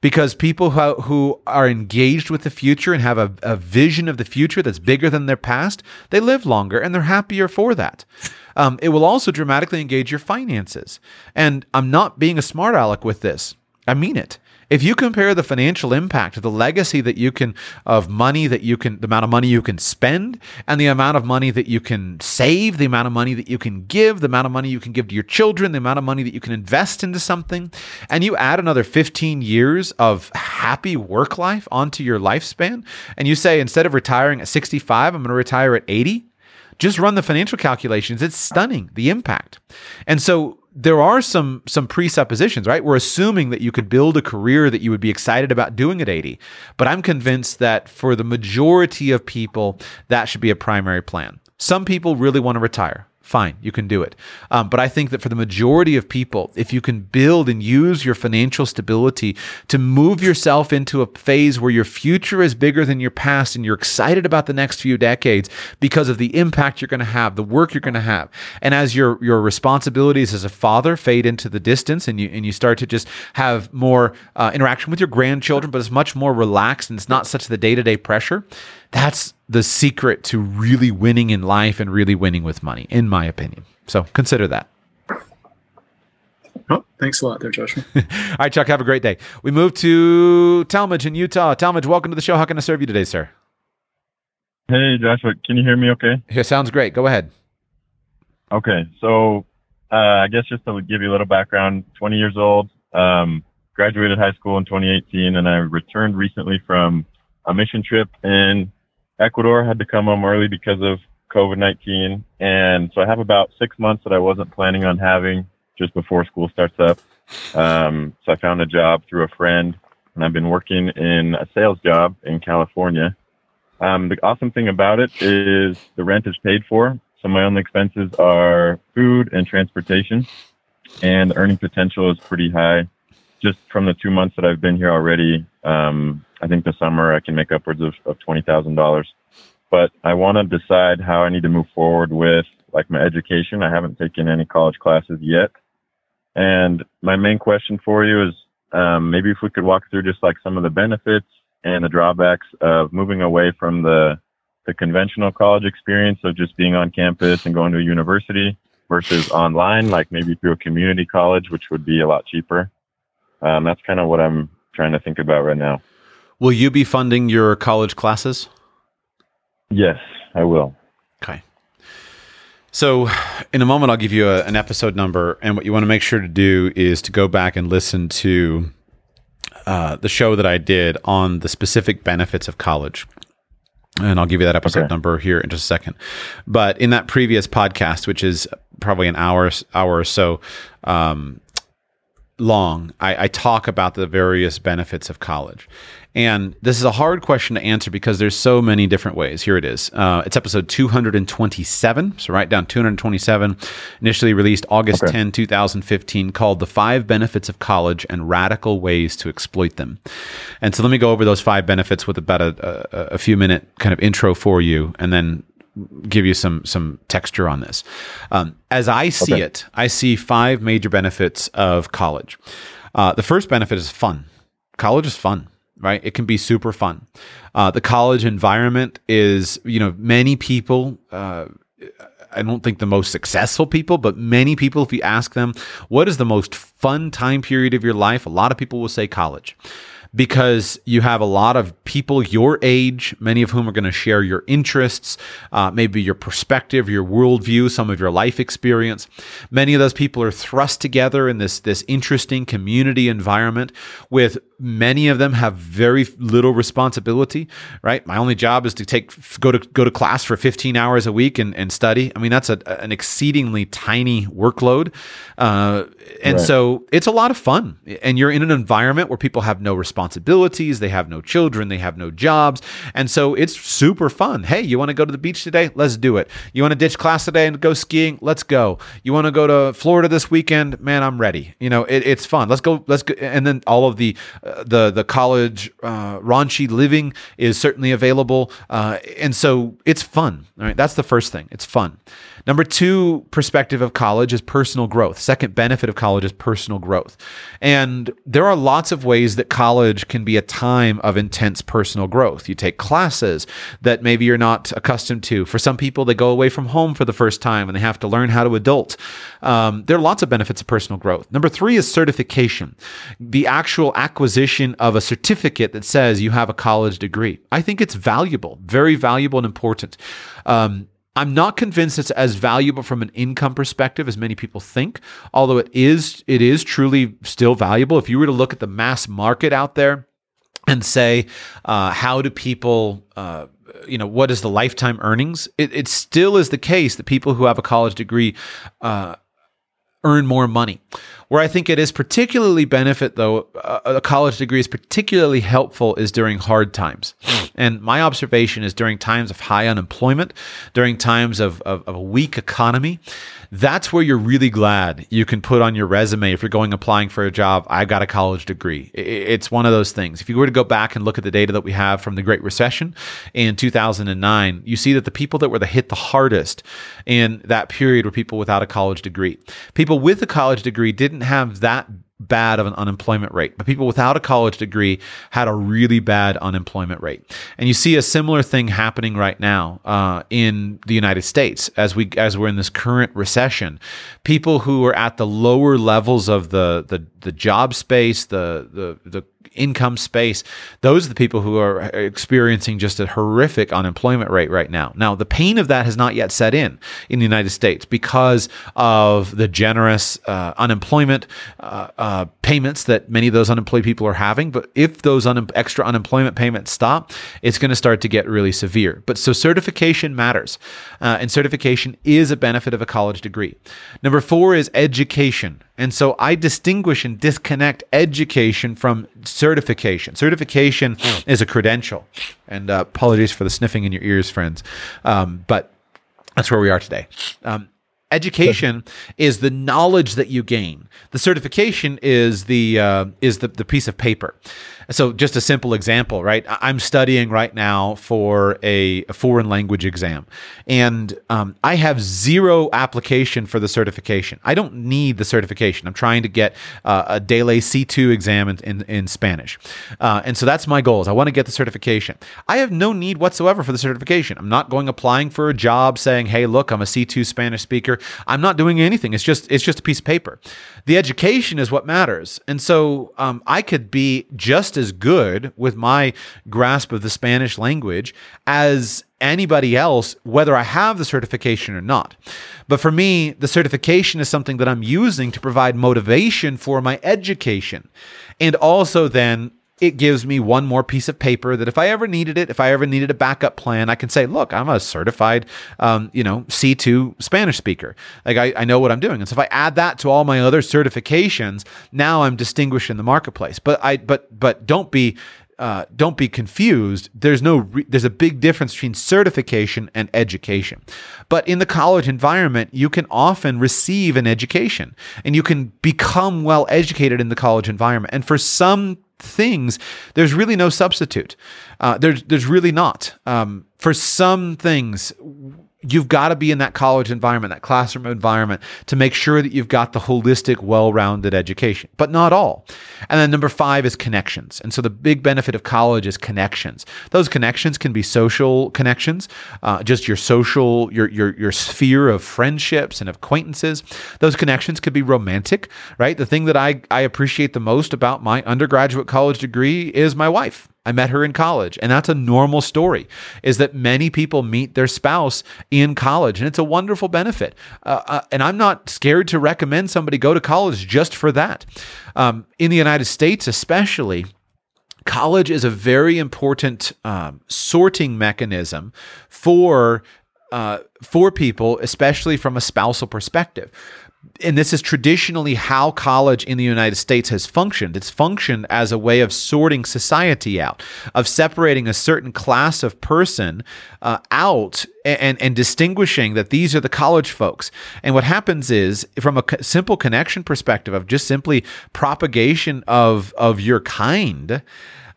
because people who, who are engaged with the future and have a, a vision of the future that's bigger than their past, they live longer and they're happier for that. Um, it will also dramatically engage your finances. And I'm not being a smart aleck with this. I mean it. If you compare the financial impact, the legacy that you can of money that you can, the amount of money you can spend, and the amount of money that you can save, the amount of money that you can give, the amount of money you can give to your children, the amount of money that you can invest into something, and you add another 15 years of happy work life onto your lifespan, and you say instead of retiring at 65, I'm going to retire at 80. Just run the financial calculations. It's stunning the impact. And so there are some some presuppositions, right? We're assuming that you could build a career that you would be excited about doing at 80. But I'm convinced that for the majority of people, that should be a primary plan. Some people really want to retire fine, you can do it. Um, but I think that for the majority of people, if you can build and use your financial stability to move yourself into a phase where your future is bigger than your past and you're excited about the next few decades because of the impact you're going to have, the work you're going to have. And as your, your responsibilities as a father fade into the distance and you, and you start to just have more uh, interaction with your grandchildren, but it's much more relaxed and it's not such the day to day pressure, that's the secret to really winning in life and really winning with money, in my opinion. So consider that. Oh, thanks a lot there, Joshua. All right, Chuck, have a great day. We move to Talmadge in Utah. Talmadge, welcome to the show. How can I serve you today, sir? Hey, Joshua, can you hear me okay? Yeah, sounds great. Go ahead. Okay, so uh, I guess just to give you a little background, 20 years old, um, graduated high school in 2018, and I returned recently from a mission trip in Ecuador had to come home early because of COVID 19. And so I have about six months that I wasn't planning on having just before school starts up. Um, so I found a job through a friend and I've been working in a sales job in California. Um, the awesome thing about it is the rent is paid for. So my only expenses are food and transportation and the earning potential is pretty high. Just from the two months that I've been here already, um, I think the summer I can make upwards of, of twenty thousand dollars. But I want to decide how I need to move forward with like my education. I haven't taken any college classes yet, and my main question for you is um, maybe if we could walk through just like some of the benefits and the drawbacks of moving away from the the conventional college experience of just being on campus and going to a university versus online, like maybe through a community college, which would be a lot cheaper. Um, that's kind of what I'm trying to think about right now. Will you be funding your college classes? Yes, I will. Okay. So, in a moment, I'll give you a, an episode number, and what you want to make sure to do is to go back and listen to uh, the show that I did on the specific benefits of college. And I'll give you that episode Okay. number here in just a second. But in that previous podcast, which is probably an hour hour or so um, long, I, I talk about the various benefits of college. And this is a hard question to answer because there's so many different ways. Here it is. Uh, it's episode 227. So write down 227. Initially released August Okay. 10, 2015, called The Five Benefits of College and Radical Ways to Exploit Them. And so let me go over those five benefits with about a, a, a few minute kind of intro for you and then give you some some texture on this. Um, as I see Okay. it, I see five major benefits of college. Uh, the first benefit is fun. College is fun, right? It can be super fun. Uh, the college environment is, you know, many people. Uh, I don't think the most successful people, but many people, if you ask them, what is the most fun time period of your life? A lot of people will say college because you have a lot of people your age, many of whom are going to share your interests, uh, maybe your perspective, your worldview, some of your life experience. Many of those people are thrust together in this this interesting community environment. With many of them have very little responsibility. Right, my only job is to take go to go to class for 15 hours a week and, and study. I mean, that's a, an exceedingly tiny workload, uh, and Right. so it's a lot of fun. And you're in an environment where people have no responsibilities, they have no children, they have no jobs. And so it's super fun. Hey, you want to go to the beach today? Let's do it. You want to ditch class today and go skiing? Let's go. You want to go to Florida this weekend? Man, I'm ready. You know, it, it's fun. Let's go. Let's go. And then all of the the the college uh, raunchy living is certainly available. Uh, and so it's fun. All right, that's the first thing. It's fun. Number two perspective of college is personal growth. Second benefit of college is personal growth. And there are lots of ways that college can be a time of intense personal growth. You take classes that maybe you're not accustomed to. For some people, they go away from home for the first time and they have to learn how to adult. Um, there are lots of benefits of personal growth. Number three is certification, the actual acquisition of a certificate that says you have a college degree. I think it's valuable, very valuable and important. Um, I'm not convinced it's as valuable from an income perspective as many people think, although it is it is truly still valuable. If you were to look at the mass market out there and say, uh, how do people, uh, you know, what is the lifetime earnings? It, it still is the case that people who have a college degree uh, earn more money. Where I think it is particularly benefit, though, a college degree is particularly helpful is during hard times. Hmm. And my observation is during times of high unemployment, during times of, of, of a weak economy, that's where you're really glad you can put on your resume if you're going applying for a job, I got a college degree. It's one of those things. If you were to go back and look at the data that we have from the Great Recession in 2009, you see that the people that were the hit the hardest in that period were people without a college degree. People with a college degree didn't have that bad of an unemployment rate, but people without a college degree had a really bad unemployment rate. And you see a similar thing happening right now uh, in the United States as we as we're in this current recession. People who are at the lower levels of the the, the job space, the the the income space, those are the people who are experiencing just a horrific unemployment rate right now. Now, the pain of that has not yet set in in the United States because of the generous uh, unemployment uh, uh, payments that many of those unemployed people are having. But if those un- extra unemployment payments stop, it's going to start to get really severe. But so certification matters, uh, and certification is a benefit of a college degree. Number four is education. And so I distinguish and disconnect education from certification. Certification is a credential. And uh, apologies for the sniffing in your ears, friends. Um, but that's where we are today. Um, Education is the knowledge that you gain. The certification is the uh, is the, the piece of paper. So, just a simple example, right? I'm studying right now for a, a foreign language exam, and um, I have zero application for the certification. I don't need the certification. I'm trying to get uh, a DELE C2 exam in, in, in Spanish. Uh, and so that's my goal is I want to get the certification. I have no need whatsoever for the certification. I'm not going applying for a job saying, hey, look, I'm a C2 Spanish speaker. I'm not doing anything. It's just it's just a piece of paper. The education is what matters. And so um, I could be just as good with my grasp of the Spanish language as anybody else, whether I have the certification or not. But for me, the certification is something that I'm using to provide motivation for my education. And also then it gives me one more piece of paper that if I ever needed it, if I ever needed a backup plan, I can say, look, I'm a certified, um, you know, C2 Spanish speaker. Like I, I know what I'm doing. And so if I add that to all my other certifications, now I'm distinguished in the marketplace. But I, but, but don't be, uh, don't be confused. There's no re- there's a big difference between certification and education. But in the college environment, you can often receive an education and you can become well educated in the college environment. And for some things, there's really no substitute. Uh, there's there's really not. Um, for some things, you've got to be in that college environment, that classroom environment, to make sure that you've got the holistic, well rounded education, but not all. And then number five is connections. And so the big benefit of college is connections. Those connections can be social connections, uh, just your social, your, your, your sphere of friendships and acquaintances. Those connections could be romantic, right? The thing that I, I appreciate the most about my undergraduate college degree is my wife. I met her in college. And that's a normal story is that many people meet their spouse in college. And it's a wonderful benefit. Uh, uh, and I'm not scared to recommend somebody go to college just for that. Um, in the United States, especially, college is a very important um, sorting mechanism for uh, for people, especially from a spousal perspective and this is traditionally how college in the United States has functioned. It's functioned as a way of sorting society out, of separating a certain class of person uh, out and, and distinguishing that these are the college folks. And what happens is, from a simple connection perspective of just simply propagation of, of your kind,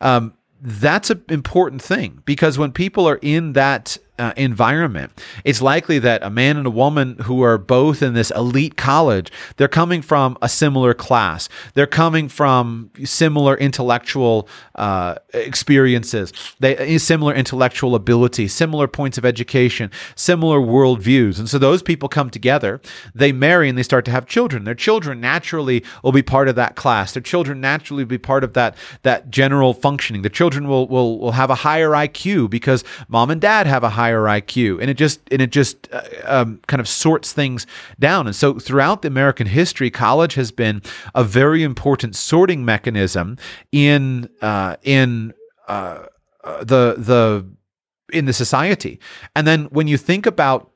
um, that's an important thing because when people are in that uh, environment, it's likely that a man and a woman who are both in this elite college, they're coming from a similar class. They're coming from similar intellectual uh, experiences, they similar intellectual ability, similar points of education, similar worldviews. And so those people come together, they marry, and they start to have children. Their children naturally will be part of that class. Their children naturally will be part of that that general functioning. The children will will will have a higher IQ because mom and dad have a higher higher IQ, and it just and it just uh, um, kind of sorts things down. And so throughout the American history, college has been a very important sorting mechanism in uh, in uh, uh the the in the society. And then when you think about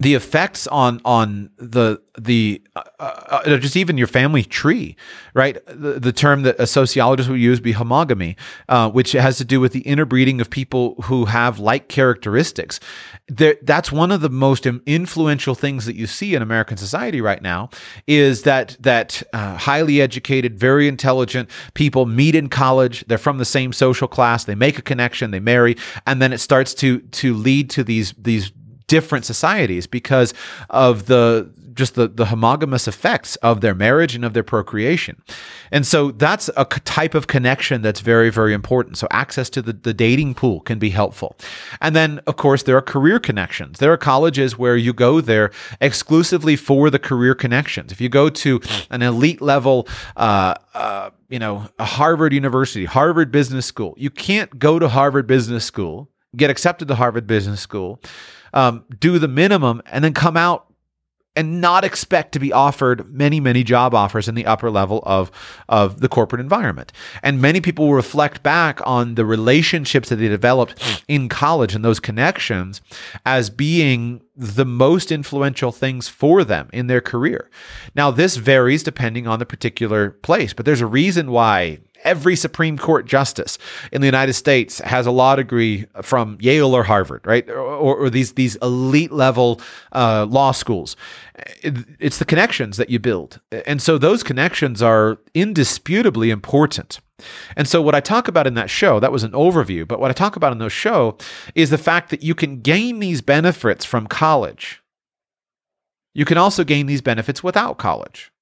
the effects on on the the uh, uh, just even your family tree, right? The, the term that a sociologist would use be homogamy, uh, which has to do with the interbreeding of people who have like characteristics. There, that's one of the most influential things that you see in American society right now is that that uh, highly educated, very intelligent people meet in college. They're from the same social class. They make a connection. They marry, and then it starts to to lead to these these different societies because of the just the, the homogamous effects of their marriage and of their procreation. And so that's a type of connection that's very, very important. So access to the, the dating pool can be helpful. And then, of course, there are career connections. There are colleges where you go there exclusively for the career connections. If you go to an elite level, uh, uh, you know, a Harvard University, Harvard Business School, you can't go to Harvard Business School, get accepted to Harvard Business School um, do the minimum, and then come out and not expect to be offered many, many job offers in the upper level of, of the corporate environment. And many people reflect back on the relationships that they developed in college and those connections as being the most influential things for them in their career. Now, this varies depending on the particular place, but there's a reason why every Supreme Court justice in the United States has a law degree from Yale or Harvard, right? Or, or these these elite level uh, law schools. It's the connections that you build, and so those connections are indisputably important. And so, what I talk about in that show, that was an overview, but what I talk about in those show is the fact that you can gain these benefits from college. You can also gain these benefits without college.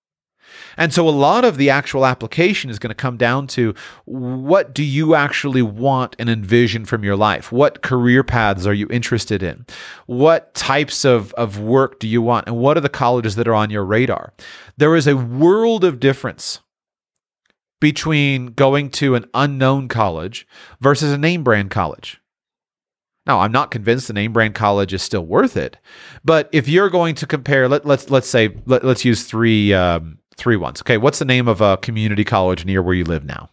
And so a lot of the actual application is going to come down to what do you actually want and envision from your life? What career paths are you interested in? What types of, of work do you want? And what are the colleges that are on your radar? There is a world of difference between going to an unknown college versus a name brand college. Now, I'm not convinced the name brand college is still worth it, but if you're going to compare, let, let's let's say let, us use three um, three ones. Okay, what's the name of a community college near where you live now?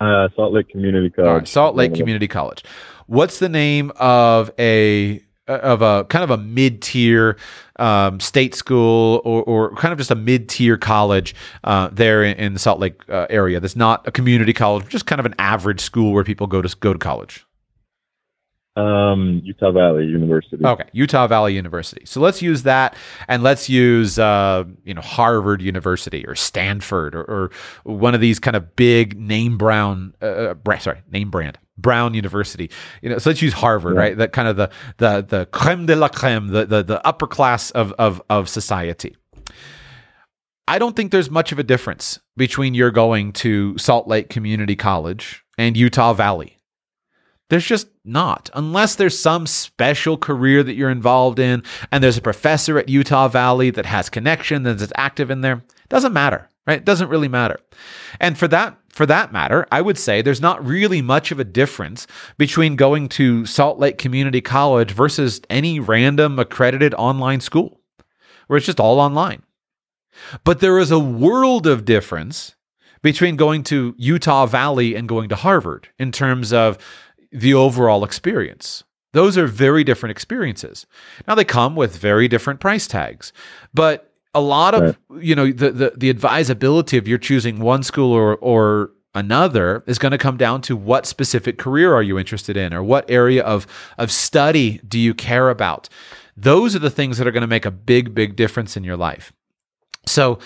Uh, Salt Lake Community College. Right, Salt Lake Community College. What's the name of a of a kind of a mid tier um, state school or, or, kind of just a mid tier college uh, there in, in, the Salt Lake uh, area. That's not a community college, just kind of an average school where people go to go to college. Um, Utah Valley University. Okay, Utah Valley University. So let's use that, and let's use uh, you know Harvard University or Stanford or, or one of these kind of big name brown, uh, uh sorry, name brand Brown University. You know, so let's use Harvard, yeah. right? That kind of the the the creme de la creme, the the, the upper class of, of of society. I don't think there's much of a difference between your going to Salt Lake Community College and Utah Valley. There's just not, unless there's some special career that you're involved in, and there's a professor at Utah Valley that has connection that's active in there. Doesn't matter, right? It doesn't really matter. And for that, for that matter, I would say there's not really much of a difference between going to Salt Lake Community College versus any random accredited online school, where it's just all online. But there is a world of difference between going to Utah Valley and going to Harvard in terms of the overall experience. Those are very different experiences. Now they come with very different price tags, but a lot of right. you know the, the the advisability of you're choosing one school or or another is going to come down to what specific career are you interested in or what area of of study do you care about. Those are the things that are going to make a big big difference in your life. So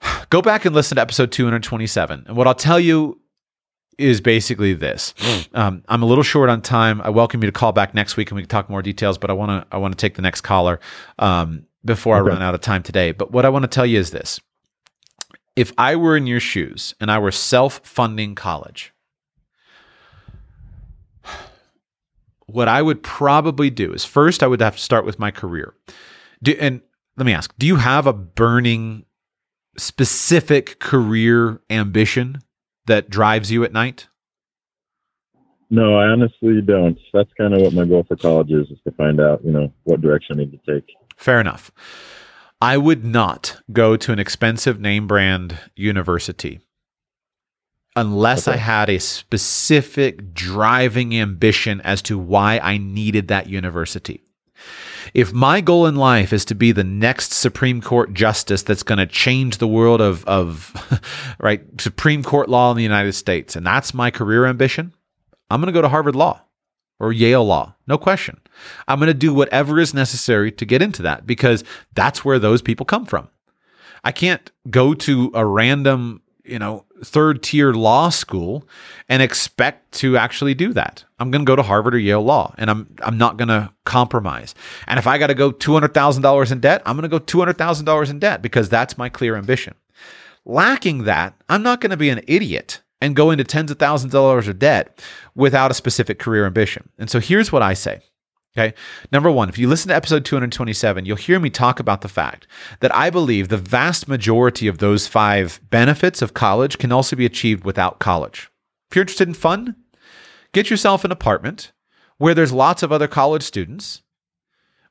go back and listen to episode 227. And what I'll tell you is basically this. Um, I'm a little short on time. I welcome you to call back next week and we can talk more details. But I want to I want to take the next caller um, before okay. I run out of time today. But what I want to tell you is this: if I were in your shoes and I were self funding college, what I would probably do is first I would have to start with my career. Do, and let me ask: Do you have a burning specific career ambition that drives you at night? No, I honestly don't. That's kind of what my goal for college is, is to find out, you know, what direction I need to take. Fair enough. I would not go to an expensive name brand university unless okay. I had a specific driving ambition as to why I needed that university. If my goal in life is to be the next Supreme Court justice that's going to change the world of, of right Supreme Court law in the United States, and that's my career ambition, I'm going to go to Harvard Law or Yale Law, no question. I'm going to do whatever is necessary to get into that because that's where those people come from. I can't go to a random you know, third tier law school and expect to actually do that. I'm going to go to Harvard or Yale Law and I'm I'm not going to compromise. And if I got to go $200,000 in debt, I'm going to go $200,000 in debt because that's my clear ambition. Lacking that, I'm not going to be an idiot and go into tens of thousands of dollars of debt without a specific career ambition. And so here's what I say. Okay. Number one, if you listen to episode 227, you'll hear me talk about the fact that I believe the vast majority of those five benefits of college can also be achieved without college. If you're interested in fun, get yourself an apartment where there's lots of other college students,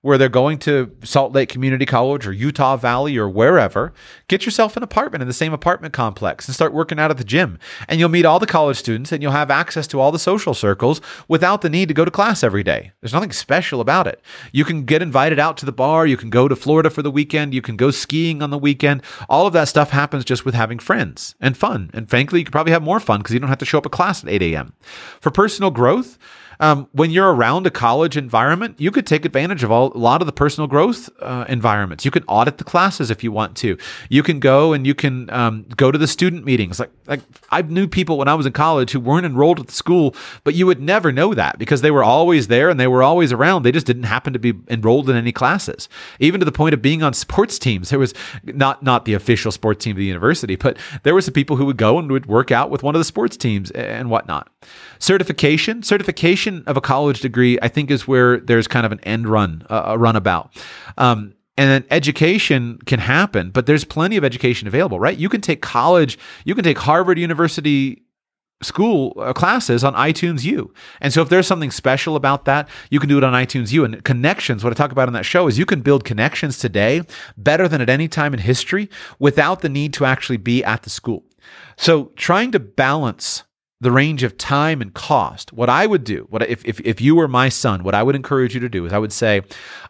where they're going to Salt Lake Community College or Utah Valley or wherever, get yourself an apartment in the same apartment complex and start working out at the gym. And you'll meet all the college students and you'll have access to all the social circles without the need to go to class every day. There's nothing special about it. You can get invited out to the bar, you can go to Florida for the weekend, you can go skiing on the weekend. All of that stuff happens just with having friends and fun. And frankly, you could probably have more fun because you don't have to show up at class at 8 a.m. For personal growth, um, when you're around a college environment, you could take advantage of all, a lot of the personal growth uh, environments. You can audit the classes if you want to. You can go and you can um, go to the student meetings. Like, like I knew people when I was in college who weren't enrolled at the school, but you would never know that because they were always there and they were always around. They just didn't happen to be enrolled in any classes. Even to the point of being on sports teams, there was not not the official sports team of the university, but there were some people who would go and would work out with one of the sports teams and whatnot. Certification, certification of a college degree, I think is where there's kind of an end run, uh, a runabout. Um, and then education can happen, but there's plenty of education available, right? You can take college, you can take Harvard University school uh, classes on iTunes U. And so if there's something special about that, you can do it on iTunes U. And connections, what I talk about in that show is you can build connections today better than at any time in history without the need to actually be at the school. So trying to balance the range of time and cost, what I would do, what if, if, if you were my son, what I would encourage you to do is I would say,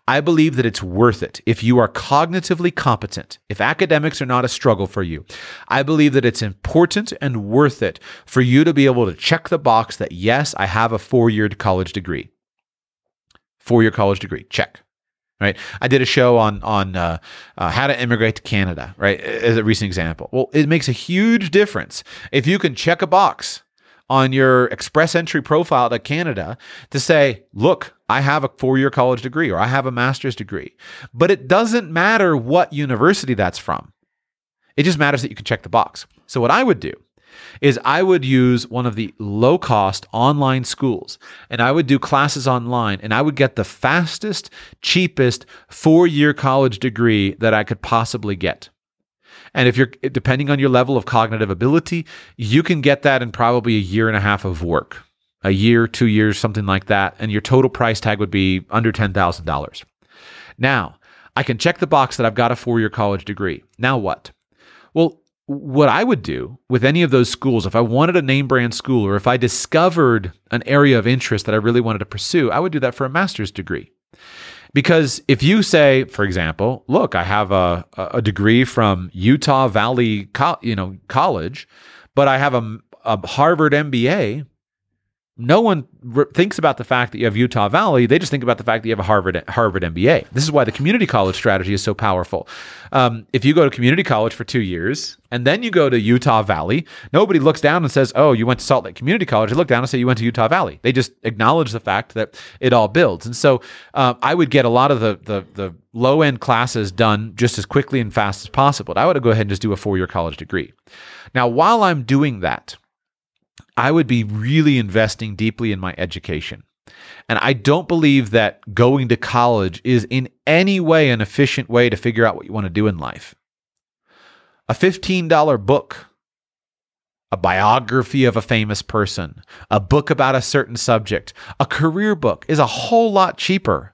I believe that it's worth it if you are cognitively competent, if academics are not a struggle for you. I believe that it's important and worth it for you to be able to check the box that, yes, I have a four year college degree. Four year college degree, check right? I did a show on on uh, uh, how to immigrate to Canada, right? As a recent example. Well, it makes a huge difference if you can check a box on your express entry profile to Canada to say, look, I have a four year college degree or I have a master's degree. But it doesn't matter what university that's from. It just matters that you can check the box. So, what I would do is I would use one of the low cost online schools and I would do classes online and I would get the fastest, cheapest four year college degree that I could possibly get. And if you're depending on your level of cognitive ability, you can get that in probably a year and a half of work, a year, two years, something like that. And your total price tag would be under $10,000. Now, I can check the box that I've got a four year college degree. Now what? Well, what I would do with any of those schools, if I wanted a name brand school or if I discovered an area of interest that I really wanted to pursue, I would do that for a master's degree. Because if you say, for example, look, I have a, a degree from Utah Valley, you know, college, but I have a, a Harvard MBA, no one re- thinks about the fact that you have Utah Valley. They just think about the fact that you have a Harvard Harvard MBA. This is why the community college strategy is so powerful. Um, if you go to community college for two years and then you go to Utah Valley, nobody looks down and says, "Oh, you went to Salt Lake Community College." They look down and say, "You went to Utah Valley." They just acknowledge the fact that it all builds. And so, uh, I would get a lot of the the, the low end classes done just as quickly and fast as possible. I would go ahead and just do a four year college degree. Now, while I'm doing that I would be really investing deeply in my education. And I don't believe that going to college is in any way an efficient way to figure out what you want to do in life. A $15 book, a biography of a famous person, a book about a certain subject, a career book is a whole lot cheaper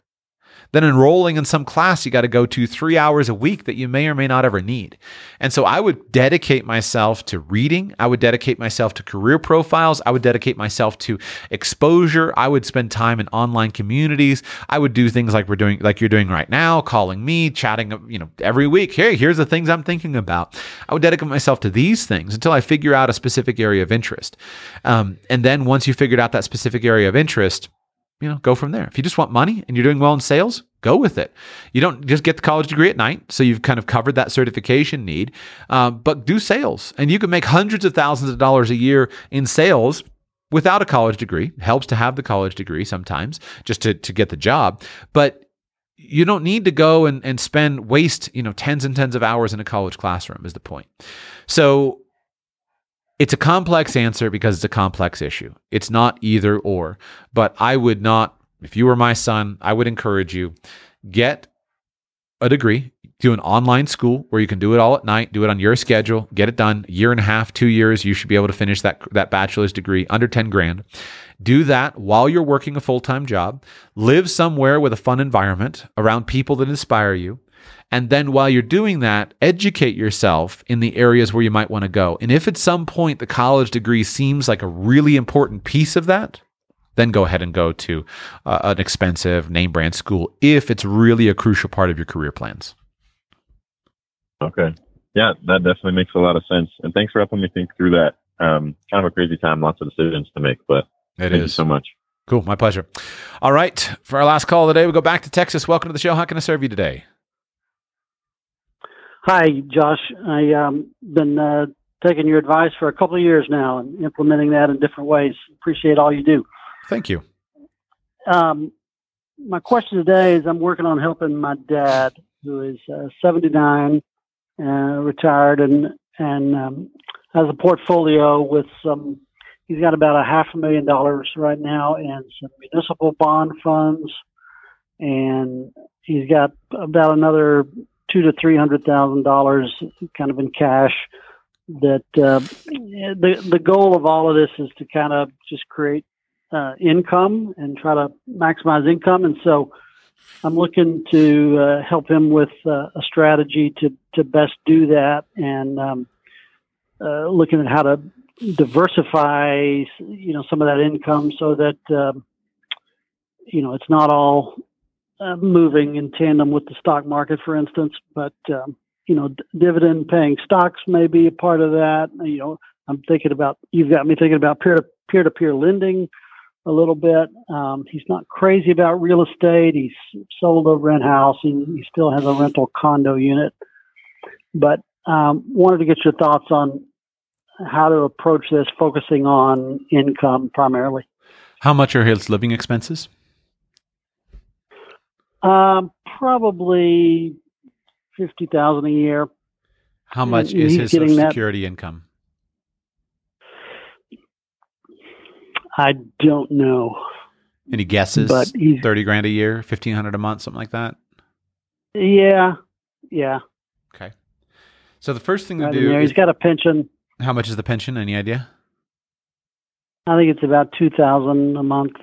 then enrolling in some class you got to go to three hours a week that you may or may not ever need. And so I would dedicate myself to reading. I would dedicate myself to career profiles. I would dedicate myself to exposure. I would spend time in online communities. I would do things like we're doing, like you're doing right now, calling me, chatting, you know, every week. Hey, here's the things I'm thinking about. I would dedicate myself to these things until I figure out a specific area of interest. Um, and then once you figured out that specific area of interest, you know, go from there. If you just want money and you're doing well in sales, go with it. You don't just get the college degree at night, so you've kind of covered that certification need, uh, but do sales, and you can make hundreds of thousands of dollars a year in sales without a college degree. It helps to have the college degree sometimes just to to get the job, but you don't need to go and, and spend waste you know tens and tens of hours in a college classroom is the point so it's a complex answer because it's a complex issue. It's not either or. But I would not, if you were my son, I would encourage you get a degree, do an online school where you can do it all at night, do it on your schedule, get it done. Year and a half, two years, you should be able to finish that that bachelor's degree under 10 grand. Do that while you're working a full time job. Live somewhere with a fun environment around people that inspire you. And then while you're doing that, educate yourself in the areas where you might want to go. And if at some point the college degree seems like a really important piece of that, then go ahead and go to uh, an expensive name brand school if it's really a crucial part of your career plans. Okay. Yeah, that definitely makes a lot of sense. And thanks for helping me think through that. Um, kind of a crazy time, lots of decisions to make, but it thank is you so much. Cool. My pleasure. All right. For our last call of the day, we go back to Texas. Welcome to the show. How can I serve you today? Hi, Josh. I um been uh, taking your advice for a couple of years now and implementing that in different ways. Appreciate all you do. Thank you. Um, my question today is I'm working on helping my dad, who is uh, 79, uh, retired, and and um, has a portfolio with some. He's got about a half a million dollars right now in some municipal bond funds, and he's got about another two to three hundred thousand dollars, kind of in cash. That uh, the the goal of all of this is to kind of just create uh, income and try to maximize income. And so I'm looking to uh, help him with uh, a strategy to, to best do that and um, uh, looking at how to diversify, you know, some of that income so that, um, you know, it's not all uh, moving in tandem with the stock market, for instance, but, um, you know, d- dividend paying stocks may be a part of that. You know, I'm thinking about, you've got me thinking about peer to peer to peer lending a little bit. Um, he's not crazy about real estate. He's sold a rent house. He, he still has a rental condo unit. But um, wanted to get your thoughts on how to approach this, focusing on income primarily. How much are his living expenses? Um, probably fifty thousand a year. How much And is his Social that- Security income? I don't know, Any guesses? but Thirty grand a year, fifteen hundred a month, something like that. yeah, yeah. Okay. So the first thing to Right in do there. is He's got a pension. how much is the pension? Any idea? I think it's about two thousand a month.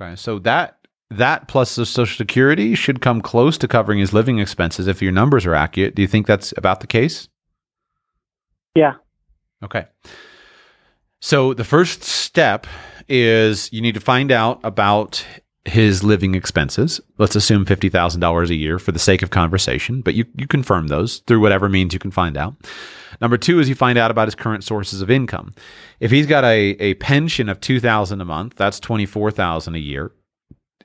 Okay, so that that plus the Social Security should come close to covering his living expenses if your numbers are accurate. Do you think that's about the case? Yeah. Okay. So the first step is you need to find out about his living expenses. Let's assume fifty thousand dollars a year for the sake of conversation, but you you confirm those through whatever means you can find out. Number two is you find out about his current sources of income. If he's got a, a pension of two thousand a month, that's twenty four thousand a year.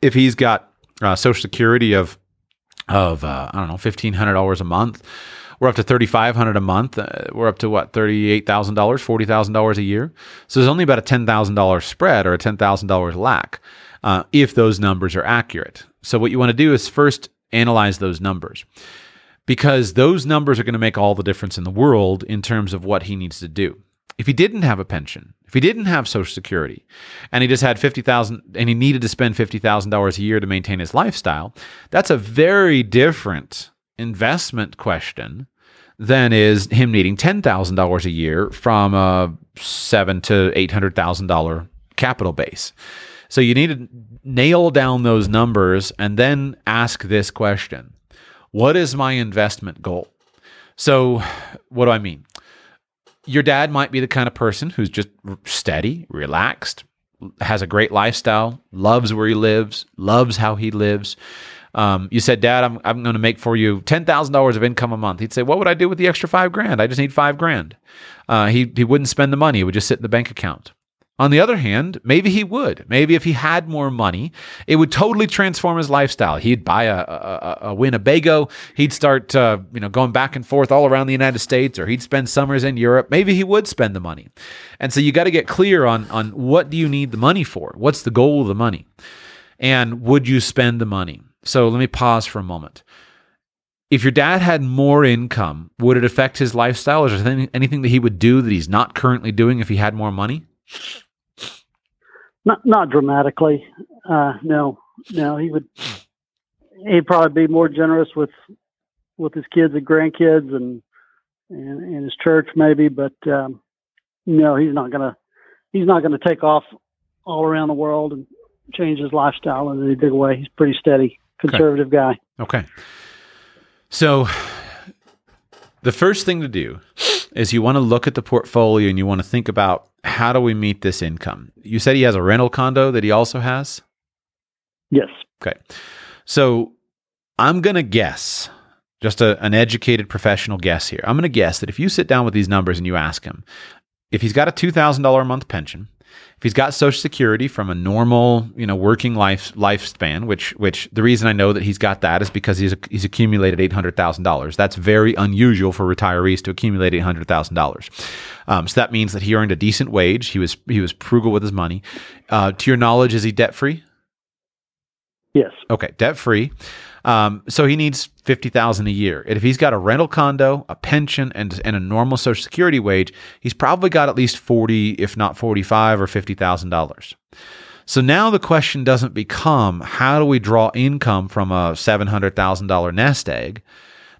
If he's got uh, Social Security of of uh, I don't know fifteen hundred dollars a month, we're up to thirty five hundred a month. Uh, we're up to what thirty eight thousand dollars, forty thousand dollars a year. So there's only about a ten thousand dollars spread or a ten thousand dollars lack uh, if those numbers are accurate. So what you want to do is first analyze those numbers because those numbers are going to make all the difference in the world in terms of what he needs to do. If he didn't have a pension, if he didn't have Social Security, and he just had fifty thousand, and he needed to spend fifty thousand dollars a year to maintain his lifestyle, that's a very different investment question than is him needing ten thousand dollars a year from a seven to eight hundred thousand dollar capital base. So you need to nail down those numbers and then ask this question: What is my investment goal? So, what do I mean? Your dad might be the kind of person who's just steady, relaxed, has a great lifestyle, loves where he lives, loves how he lives. Um, you said, Dad, I'm, I'm going to make for you $10,000 of income a month. He'd say, What would I do with the extra five grand? I just need five grand. Uh, he, he wouldn't spend the money, it would just sit in the bank account. On the other hand, maybe he would. Maybe if he had more money, it would totally transform his lifestyle. He'd buy a, a, a Winnebago. He'd start, uh, you know, going back and forth all around the United States, or he'd spend summers in Europe. Maybe he would spend the money. And so you got to get clear on on what do you need the money for? What's the goal of the money? And would you spend the money? So let me pause for a moment. If your dad had more income, would it affect his lifestyle? Is there anything that he would do that he's not currently doing if he had more money? Not not dramatically. Uh, no, no. He would. He'd probably be more generous with with his kids and grandkids and and, and his church maybe, but um, no, he's not gonna. He's not gonna take off all around the world and change his lifestyle in any big way. He's pretty steady, conservative okay. guy. Okay. So the first thing to do is you want to look at the portfolio and you want to think about how do we meet this income? You said he has a rental condo that he also has? Yes. Okay. So I'm going to guess, just a, an educated professional guess here. I'm going to guess that if you sit down with these numbers and you ask him, if he's got a $2,000 a month pension, if he's got Social Security from a normal, you know, working life lifespan, which which the reason I know that he's got that is because he's he's accumulated eight hundred thousand dollars. That's very unusual for retirees to accumulate eight hundred thousand um, dollars. So that means that he earned a decent wage. He was he was frugal with his money. Uh, to your knowledge, is he debt free? Yes. Okay, debt free. Um, so he needs fifty thousand a year. And if he's got a rental condo, a pension, and and a normal Social Security wage, he's probably got at least forty, if not forty-five or fifty thousand dollars. So now the question doesn't become how do we draw income from a seven hundred thousand dollar nest egg.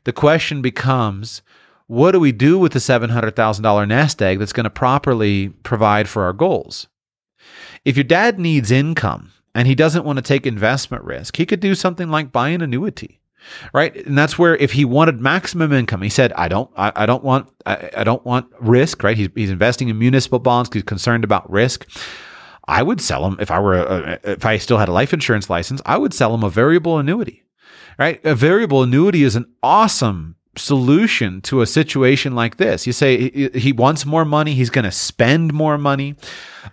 The question becomes what do we do with the seven hundred thousand dollar nest egg that's going to properly provide for our goals? If your dad needs income and he doesn't want to take investment risk, he could do something like buy an annuity. Right. And that's where if he wanted maximum income, he said, I don't, I, I don't want, I, I, don't want risk, right? He's, he's investing in municipal bonds he's concerned about risk. I would sell him if I were, a, if I still had a life insurance license, I would sell him a variable annuity, right? A variable annuity is an awesome solution to a situation like this. You say he wants more money, he's going to spend more money.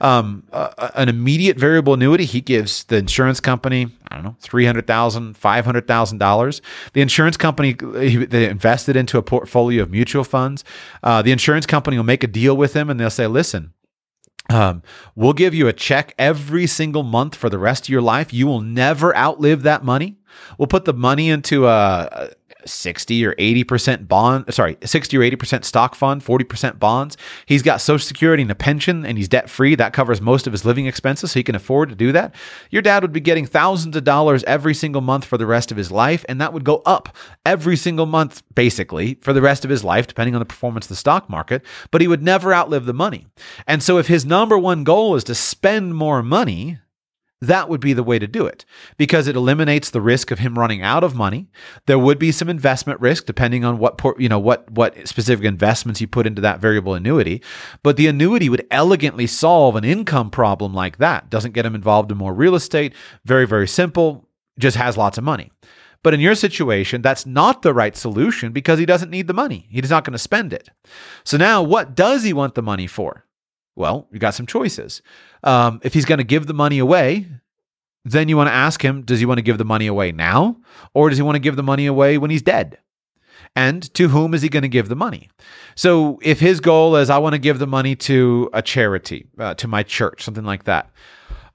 Um, uh, an immediate variable annuity, he gives the insurance company, I don't know, $300,000, $500,000. The insurance company, they invested into a portfolio of mutual funds. Uh, the insurance company will make a deal with him and they'll say, listen, um, we'll give you a check every single month for the rest of your life. You will never outlive that money. We'll put the money into a, 60 or 80% bond, sorry, 60 or 80% stock fund, 40% bonds. He's got social security and a pension and he's debt free. That covers most of his living expenses, so he can afford to do that. Your dad would be getting thousands of dollars every single month for the rest of his life, and that would go up every single month, basically, for the rest of his life, depending on the performance of the stock market, but he would never outlive the money. And so if his number one goal is to spend more money, that would be the way to do it because it eliminates the risk of him running out of money. There would be some investment risk depending on what you know what what specific investments you put into that variable annuity, but the annuity would elegantly solve an income problem like that. Doesn't get him involved in more real estate. Very very simple. Just has lots of money. But in your situation, that's not the right solution because he doesn't need the money. He's not going to spend it. So now, what does he want the money for? Well, you got some choices. Um, if he's going to give the money away, then you want to ask him, does he want to give the money away now? Or does he want to give the money away when he's dead? And to whom is he going to give the money? So if his goal is, I want to give the money to a charity, uh, to my church, something like that,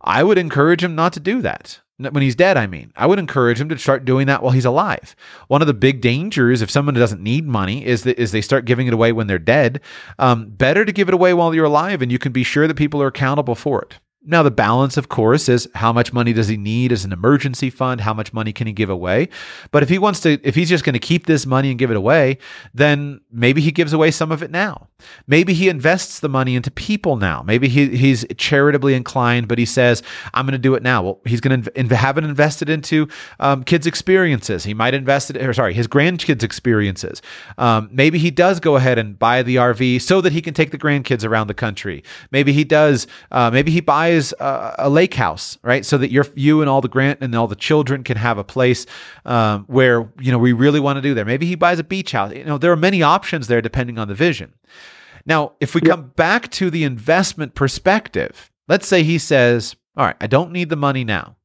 I would encourage him not to do that when he's dead, I mean. I would encourage him to start doing that while he's alive. One of the big dangers if someone doesn't need money is that is they start giving it away when they're dead. Um, better to give it away while you're alive, and you can be sure that people are accountable for it. Now, the balance, of course, is how much money does he need as an emergency fund? How much money can he give away? But if he wants to, if he's just going to keep this money and give it away, then maybe he gives away some of it now. Maybe he invests the money into people now. Maybe he, he's charitably inclined, but he says, I'm going to do it now. Well, he's going to have it invested into um, kids' experiences. He might invest it, or sorry, his grandkids' experiences. Um, maybe he does go ahead and buy the RV so that he can take the grandkids around the country. Maybe he does, uh, maybe he buys is a, a, lake house, right? So that you you and all the grant and all the children can have a place um, where you know we really want to do there. Maybe he buys a beach house. You know, there are many options there depending on the vision. Now, if we yep. come back to the investment perspective, let's say he says, "All right, I don't need the money now.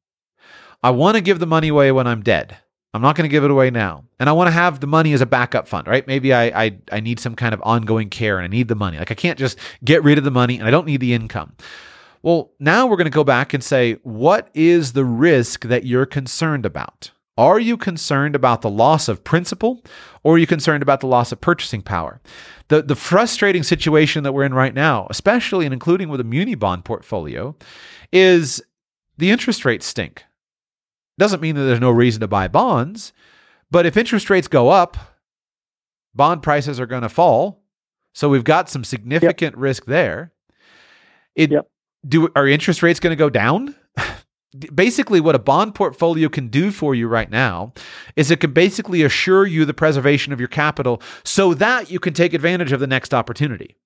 I want to give the money away when I'm dead." I'm not going to give it away now. And I want to have the money as a backup fund, right? Maybe I, I I need some kind of ongoing care and I need the money. Like I can't just get rid of the money and I don't need the income. Well, now we're going to go back and say, what is the risk that you're concerned about? Are you concerned about the loss of principal or are you concerned about the loss of purchasing power? The, the frustrating situation that we're in right now, especially and including with a muni bond portfolio, is the interest rates stink. Doesn't mean that there's no reason to buy bonds, but if interest rates go up, bond prices are going to fall. So we've got some significant yep. risk there. It yep do are interest rates going to go down? basically what a bond portfolio can do for you right now is it can basically assure you the preservation of your capital so that you can take advantage of the next opportunity.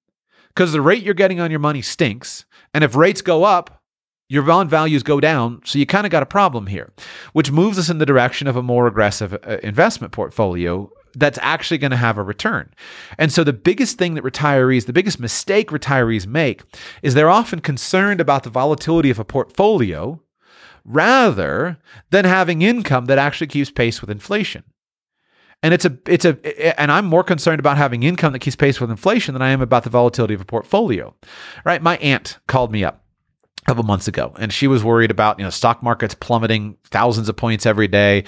Because the rate you're getting on your money stinks. And if rates go up, your bond values go down. So you kind of got a problem here, which moves us in the direction of a more aggressive uh, investment portfolio that's actually going to have a return. And so the biggest thing that retirees, the biggest mistake retirees make is they're often concerned about the volatility of a portfolio rather than having income that actually keeps pace with inflation. And it's a it's a and I'm more concerned about having income that keeps pace with inflation than I am about the volatility of a portfolio. Right? My aunt called me up couple months ago and she was worried about you know stock markets plummeting thousands of points every day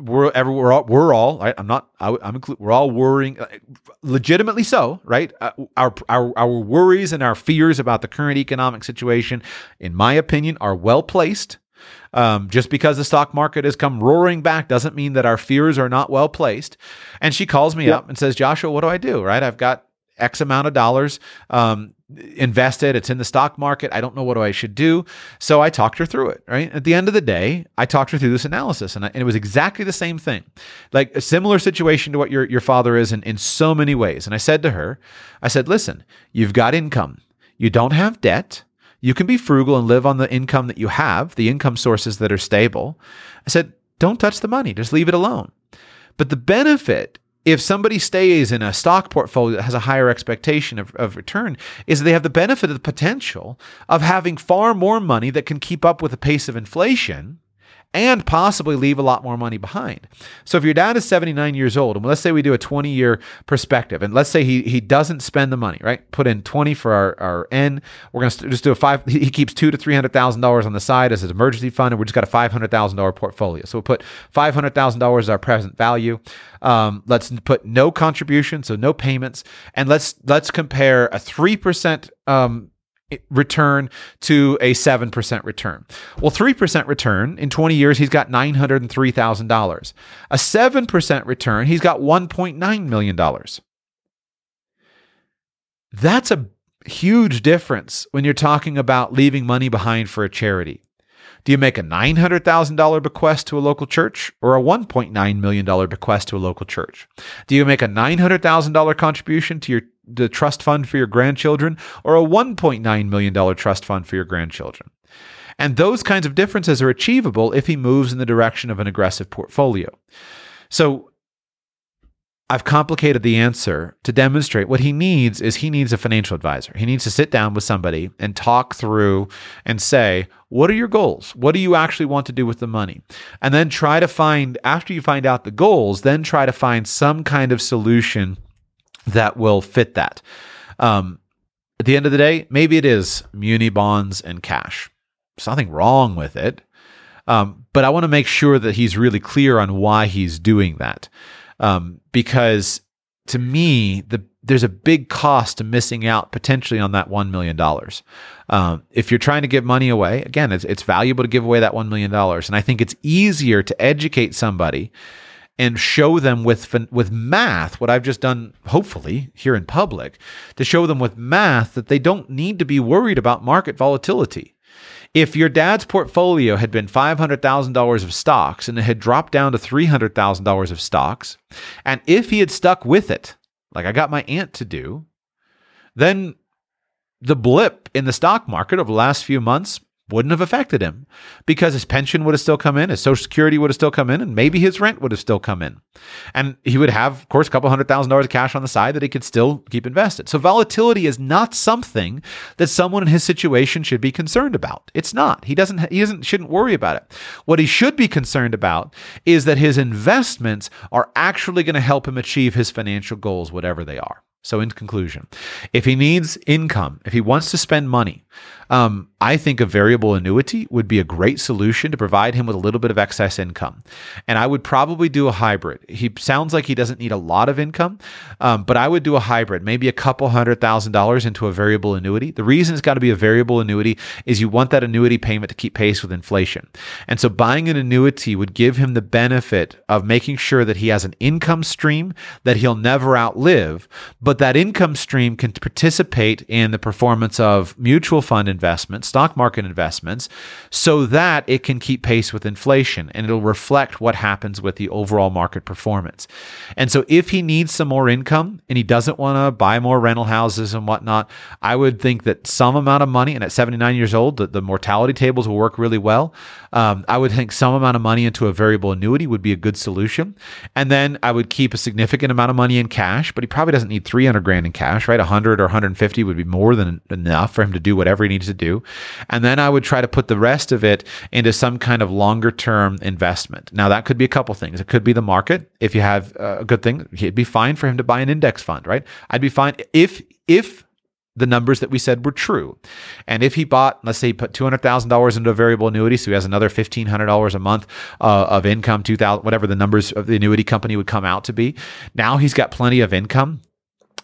we're we're all, we're all right, i'm not I, am inclu- we're all worrying uh, legitimately so right uh, our, our our worries and our fears about the current economic situation in my opinion are well placed um, just because the stock market has come roaring back doesn't mean that our fears are not well placed. And she calls me up and says, Joshua, what do I do? Right? I've got X amount of dollars um, invested. It's in the stock market. I don't know what I should do. So I talked her through it. Right. At the end of the day, I talked her through this analysis, and, I, and it was exactly the same thing, like a similar situation to what your your father is in in so many ways. And I said to her, I said, listen, you've got income. You don't have debt. You can be frugal and live on the income that you have, the income sources that are stable. I said, don't touch the money, just leave it alone. But the benefit, if somebody stays in a stock portfolio that has a higher expectation of, of return, is they have the benefit of the potential of having far more money that can keep up with the pace of inflation and possibly leave a lot more money behind. So if your dad is 79 years old, and let's say we do a 20 year perspective, and let's say he he doesn't spend the money, right? Put in 20 for our, our N. We're gonna just do a five. He keeps two to three hundred thousand dollars on the side as his emergency fund, and we just got a five hundred thousand dollar portfolio. So we'll put five hundred thousand dollars as our present value. Um, let's put no contribution, so no payments, and let's let's compare a three percent um, return to a 7% return. Well, 3% return in 20 years, he's got $903,000. A 7% return, he's got $1.9 million. That's a huge difference when you're talking about leaving money behind for a charity. Do you make a $900,000 bequest to a local church or a $1.9 million bequest to a local church? Do you make a $900,000 contribution to your the trust fund for your grandchildren or a $1.9 million trust fund for your grandchildren? And those kinds of differences are achievable if he moves in the direction of an aggressive portfolio. So I've complicated the answer to demonstrate what he needs is he needs a financial advisor. He needs to sit down with somebody and talk through and say, what are your goals? What do you actually want to do with the money? And then try to find, after you find out the goals, then try to find some kind of solution that will fit that. Um, at the end of the day, maybe it is muni bonds and cash. There's nothing wrong with it. Um, but I want to make sure that he's really clear on why he's doing that um, because to me, the there's a big cost to missing out potentially on that $1 million. Um, if you're trying to give money away, again, it's, it's valuable to give away that $1 million. And I think it's easier to educate somebody and show them with, with math, what I've just done, hopefully, here in public, to show them with math that they don't need to be worried about market volatility. If your dad's portfolio had been $500,000 of stocks and it had dropped down to $300,000 of stocks, and if he had stuck with it, like I got my aunt to do, then the blip in the stock market over the last few months wouldn't have affected him because his pension would have still come in, his social security would have still come in, and maybe his rent would have still come in. And he would have, of course, a couple hundred thousand dollars of cash on the side that he could still keep invested. So volatility is not something that someone in his situation should be concerned about. It's not. He doesn't he doesn't shouldn't worry about it. What he should be concerned about is that his investments are actually going to help him achieve his financial goals, whatever they are. So, in conclusion, if he needs income, if he wants to spend money, um, I think a variable annuity would be a great solution to provide him with a little bit of excess income. And I would probably do a hybrid. He sounds like he doesn't need a lot of income, um, but I would do a hybrid, maybe a couple hundred thousand dollars into a variable annuity. The reason it's got to be a variable annuity is you want that annuity payment to keep pace with inflation. And so buying an annuity would give him the benefit of making sure that he has an income stream that he'll never outlive, but but that income stream can participate in the performance of mutual fund investments, stock market investments, so that it can keep pace with inflation and it'll reflect what happens with the overall market performance. And so, if he needs some more income and he doesn't want to buy more rental houses and whatnot, I would think that some amount of money, and at 79 years old, the, the mortality tables will work really well. Um, I would think some amount of money into a variable annuity would be a good solution. And then I would keep a significant amount of money in cash, but he probably doesn't need 300 grand in cash, right? 100 or 150 would be more than enough for him to do whatever he needs to do. And then I would try to put the rest of it into some kind of longer term investment. Now, that could be a couple things. It could be the market. If you have a good thing, it'd be fine for him to buy an index fund, right? I'd be fine if, if the numbers that we said were true. And if he bought, let's say, he put two hundred thousand dollars into a variable annuity, so he has another fifteen hundred dollars a month uh, of income, two thousand, whatever the numbers of the annuity company would come out to be. Now he's got plenty of income.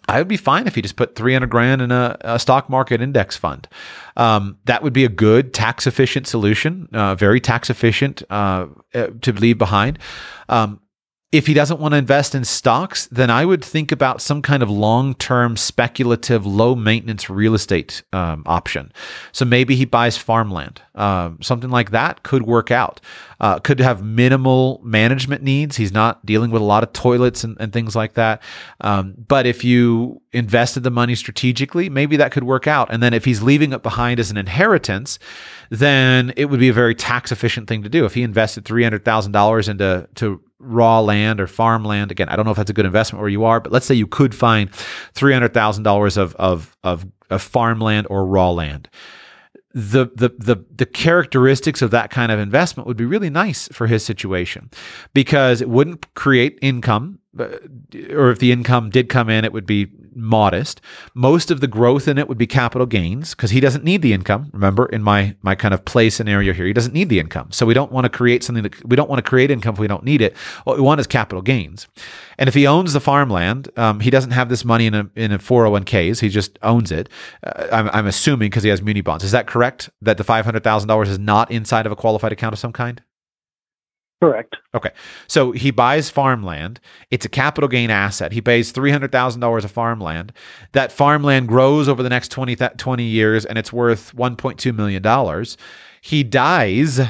I would be fine if he just put 300 grand in a, a stock market index fund. Um, that would be a good tax efficient solution, uh, very tax efficient uh, uh to leave behind. Um, if he doesn't want to invest in stocks, then I would think about some kind of long term, speculative, low maintenance real estate um, option. So maybe he buys farmland. Um, something like that could work out. Uh, could have minimal management needs. He's not dealing with a lot of toilets and, and things like that. Um, but if you invested the money strategically, maybe that could work out. And then if he's leaving it behind as an inheritance, then it would be a very tax efficient thing to do. If he invested $300,000 into to raw land or farmland. Again, I don't know if that's a good investment where you are, but let's say you could find three hundred thousand dollars of of of farmland or raw land. The, the the the characteristics of that kind of investment would be really nice for his situation because it wouldn't create income or if the income did come in, it would be modest. Most of the growth in it would be capital gains because he doesn't need the income. Remember, in my my kind of play scenario here, he doesn't need the income. So we don't want to create something that we don't want to create income if we don't need it. What we want is capital gains. And if he owns the farmland, um, he doesn't have this money in a in a 401ks. He just owns it. Uh, I'm, I'm assuming because he has muni bonds. Is that correct? That the five hundred thousand dollars is not inside of a qualified account of some kind? Correct. Okay. So he buys farmland. It's a capital gain asset. He pays $300,000 of farmland. That farmland grows over the next 20, 20 years and it's worth $1.2 million. He dies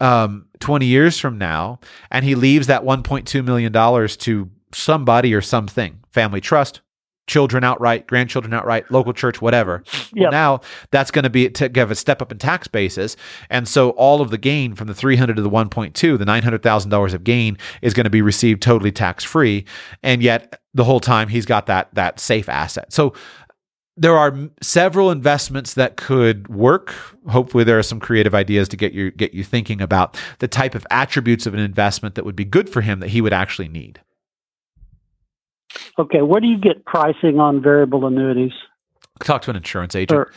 um, 20 years from now and he leaves that $1.2 million to somebody or something family trust, children outright, grandchildren outright, local church, whatever. Yep. Now that's going to be to give a step up in tax basis, and so all of the gain from the three hundred to the one point two, the nine hundred thousand dollars of gain is going to be received totally tax free, and yet the whole time he's got that that safe asset. So there are several investments that could work. Hopefully, there are some creative ideas to get you get you thinking about the type of attributes of an investment that would be good for him that he would actually need. Okay, where do you get pricing on variable annuities? Talk to an insurance agent.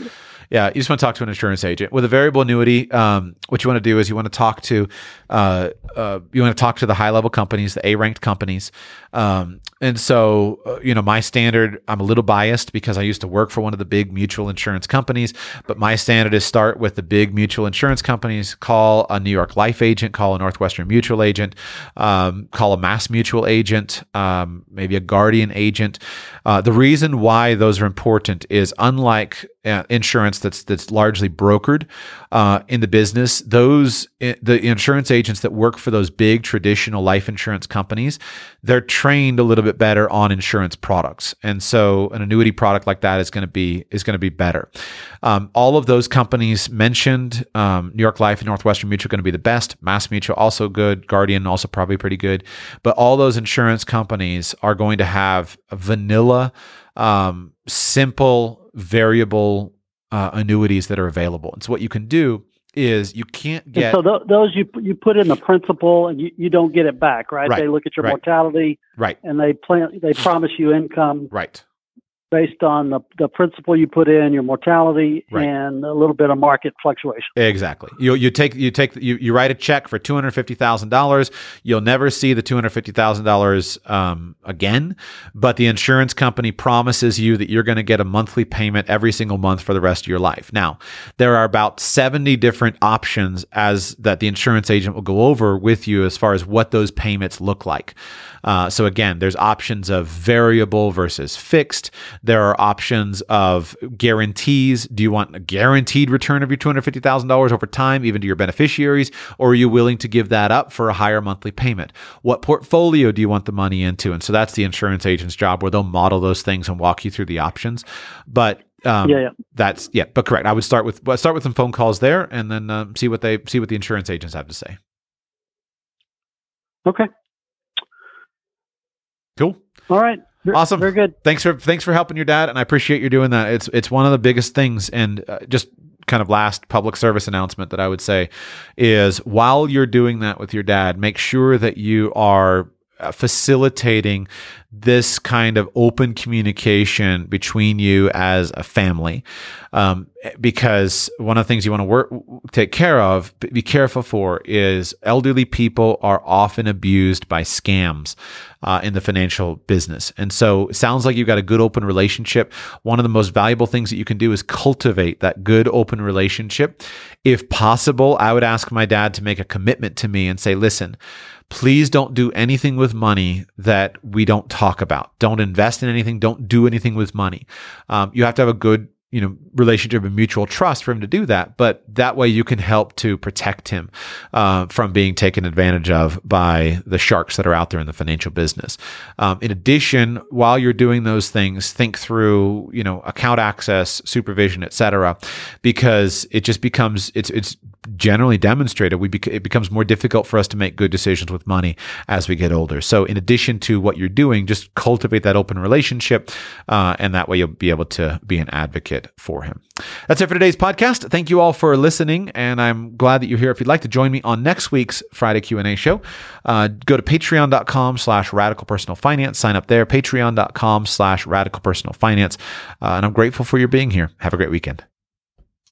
Yeah, you just want to talk to an insurance agent with a variable annuity. Um, what you want to do is you want to talk to uh, uh, you want to talk to the high level companies, the A ranked companies. Um, and so, uh, you know, my standard, I'm a little biased because I used to work for one of the big mutual insurance companies, but my standard is start with the big mutual insurance companies, call a New York Life agent, call a Northwestern Mutual agent, um, call a Mass Mutual agent, um, maybe a Guardian agent. Uh, the reason why those are important is unlike uh, insurance that's that's largely brokered uh, in the business, those the insurance agents that work for those big traditional life insurance companies, they're trained a little bit better on insurance products, and so an annuity product like that is going to be is going to be better. Um, all of those companies mentioned, um, New York Life and Northwestern Mutual, going to be the best. Mass Mutual also good. Guardian also probably pretty good, but all those insurance companies are going to have vanilla, um, simple, variable uh, annuities that are available. And so what you can do is you can't get and so th- those you you put in the principal and you, you don't get it back right, right. they look at your right. mortality right and they plan they promise you income right based on the, the principal you put in, your mortality, Right. and a little bit of market fluctuation. Exactly. You you take you take you, you write a check for two hundred fifty thousand dollars. You'll never see the two hundred fifty thousand dollars um, again, but the insurance company promises you that you're going to get a monthly payment every single month for the rest of your life. Now, there are about seventy different options as that the insurance agent will go over with you as far as what those payments look like. Uh, so again, there's options of variable versus fixed. There are options of guarantees. Do you want a guaranteed return of your $250,000 over time, even to your beneficiaries, or are you willing to give that up for a higher monthly payment? What portfolio do you want the money into? And so that's the insurance agent's job where they'll model those things and walk you through the options. But um, Yeah, yeah. that's yeah, but correct. I would start with well, start with some phone calls there, and then um, see what they see what the insurance agents have to say. Okay. Cool. All right. Awesome. Very good. thanks for thanks for helping your dad, and I appreciate you doing that. It's it's one of the biggest things, and uh, just kind of last public service announcement that I would say is while you're doing that with your dad, make sure that you are facilitating this kind of open communication between you as a family. Um, because one of the things you want to work take care of be careful for is elderly people are often abused by scams uh, in the financial business. And so it sounds like you've got a good open relationship. One of the most valuable things that you can do is cultivate that good open relationship. If possible i would ask my dad to make a commitment to me and say listen please don't do anything with money that we don't talk about. Don't invest in anything. Don't do anything with money. Um, you have to have a good, you know, relationship and mutual trust for him to do that. But that way, you can help to protect him uh, from being taken advantage of by the sharks that are out there in the financial business. Um, in addition, while you're doing those things, think through, you know, account access, supervision, et cetera, because it just becomes it's it's generally demonstrated we bec- it becomes more difficult for us to make good decisions with money as we get older. So, in addition to what you're doing, just cultivate that open relationship, uh, and that way you'll be able to be an advocate for him. That's it for today's podcast. Thank you all for listening, and I'm glad that you're here. If you'd like to join me on next week's Friday Q and A show, uh, go to Patreon.com/slash Radical Personal Finance. Sign up there. Patreon.com/slash Radical Personal Finance, uh, and I'm grateful for your being here. Have a great weekend.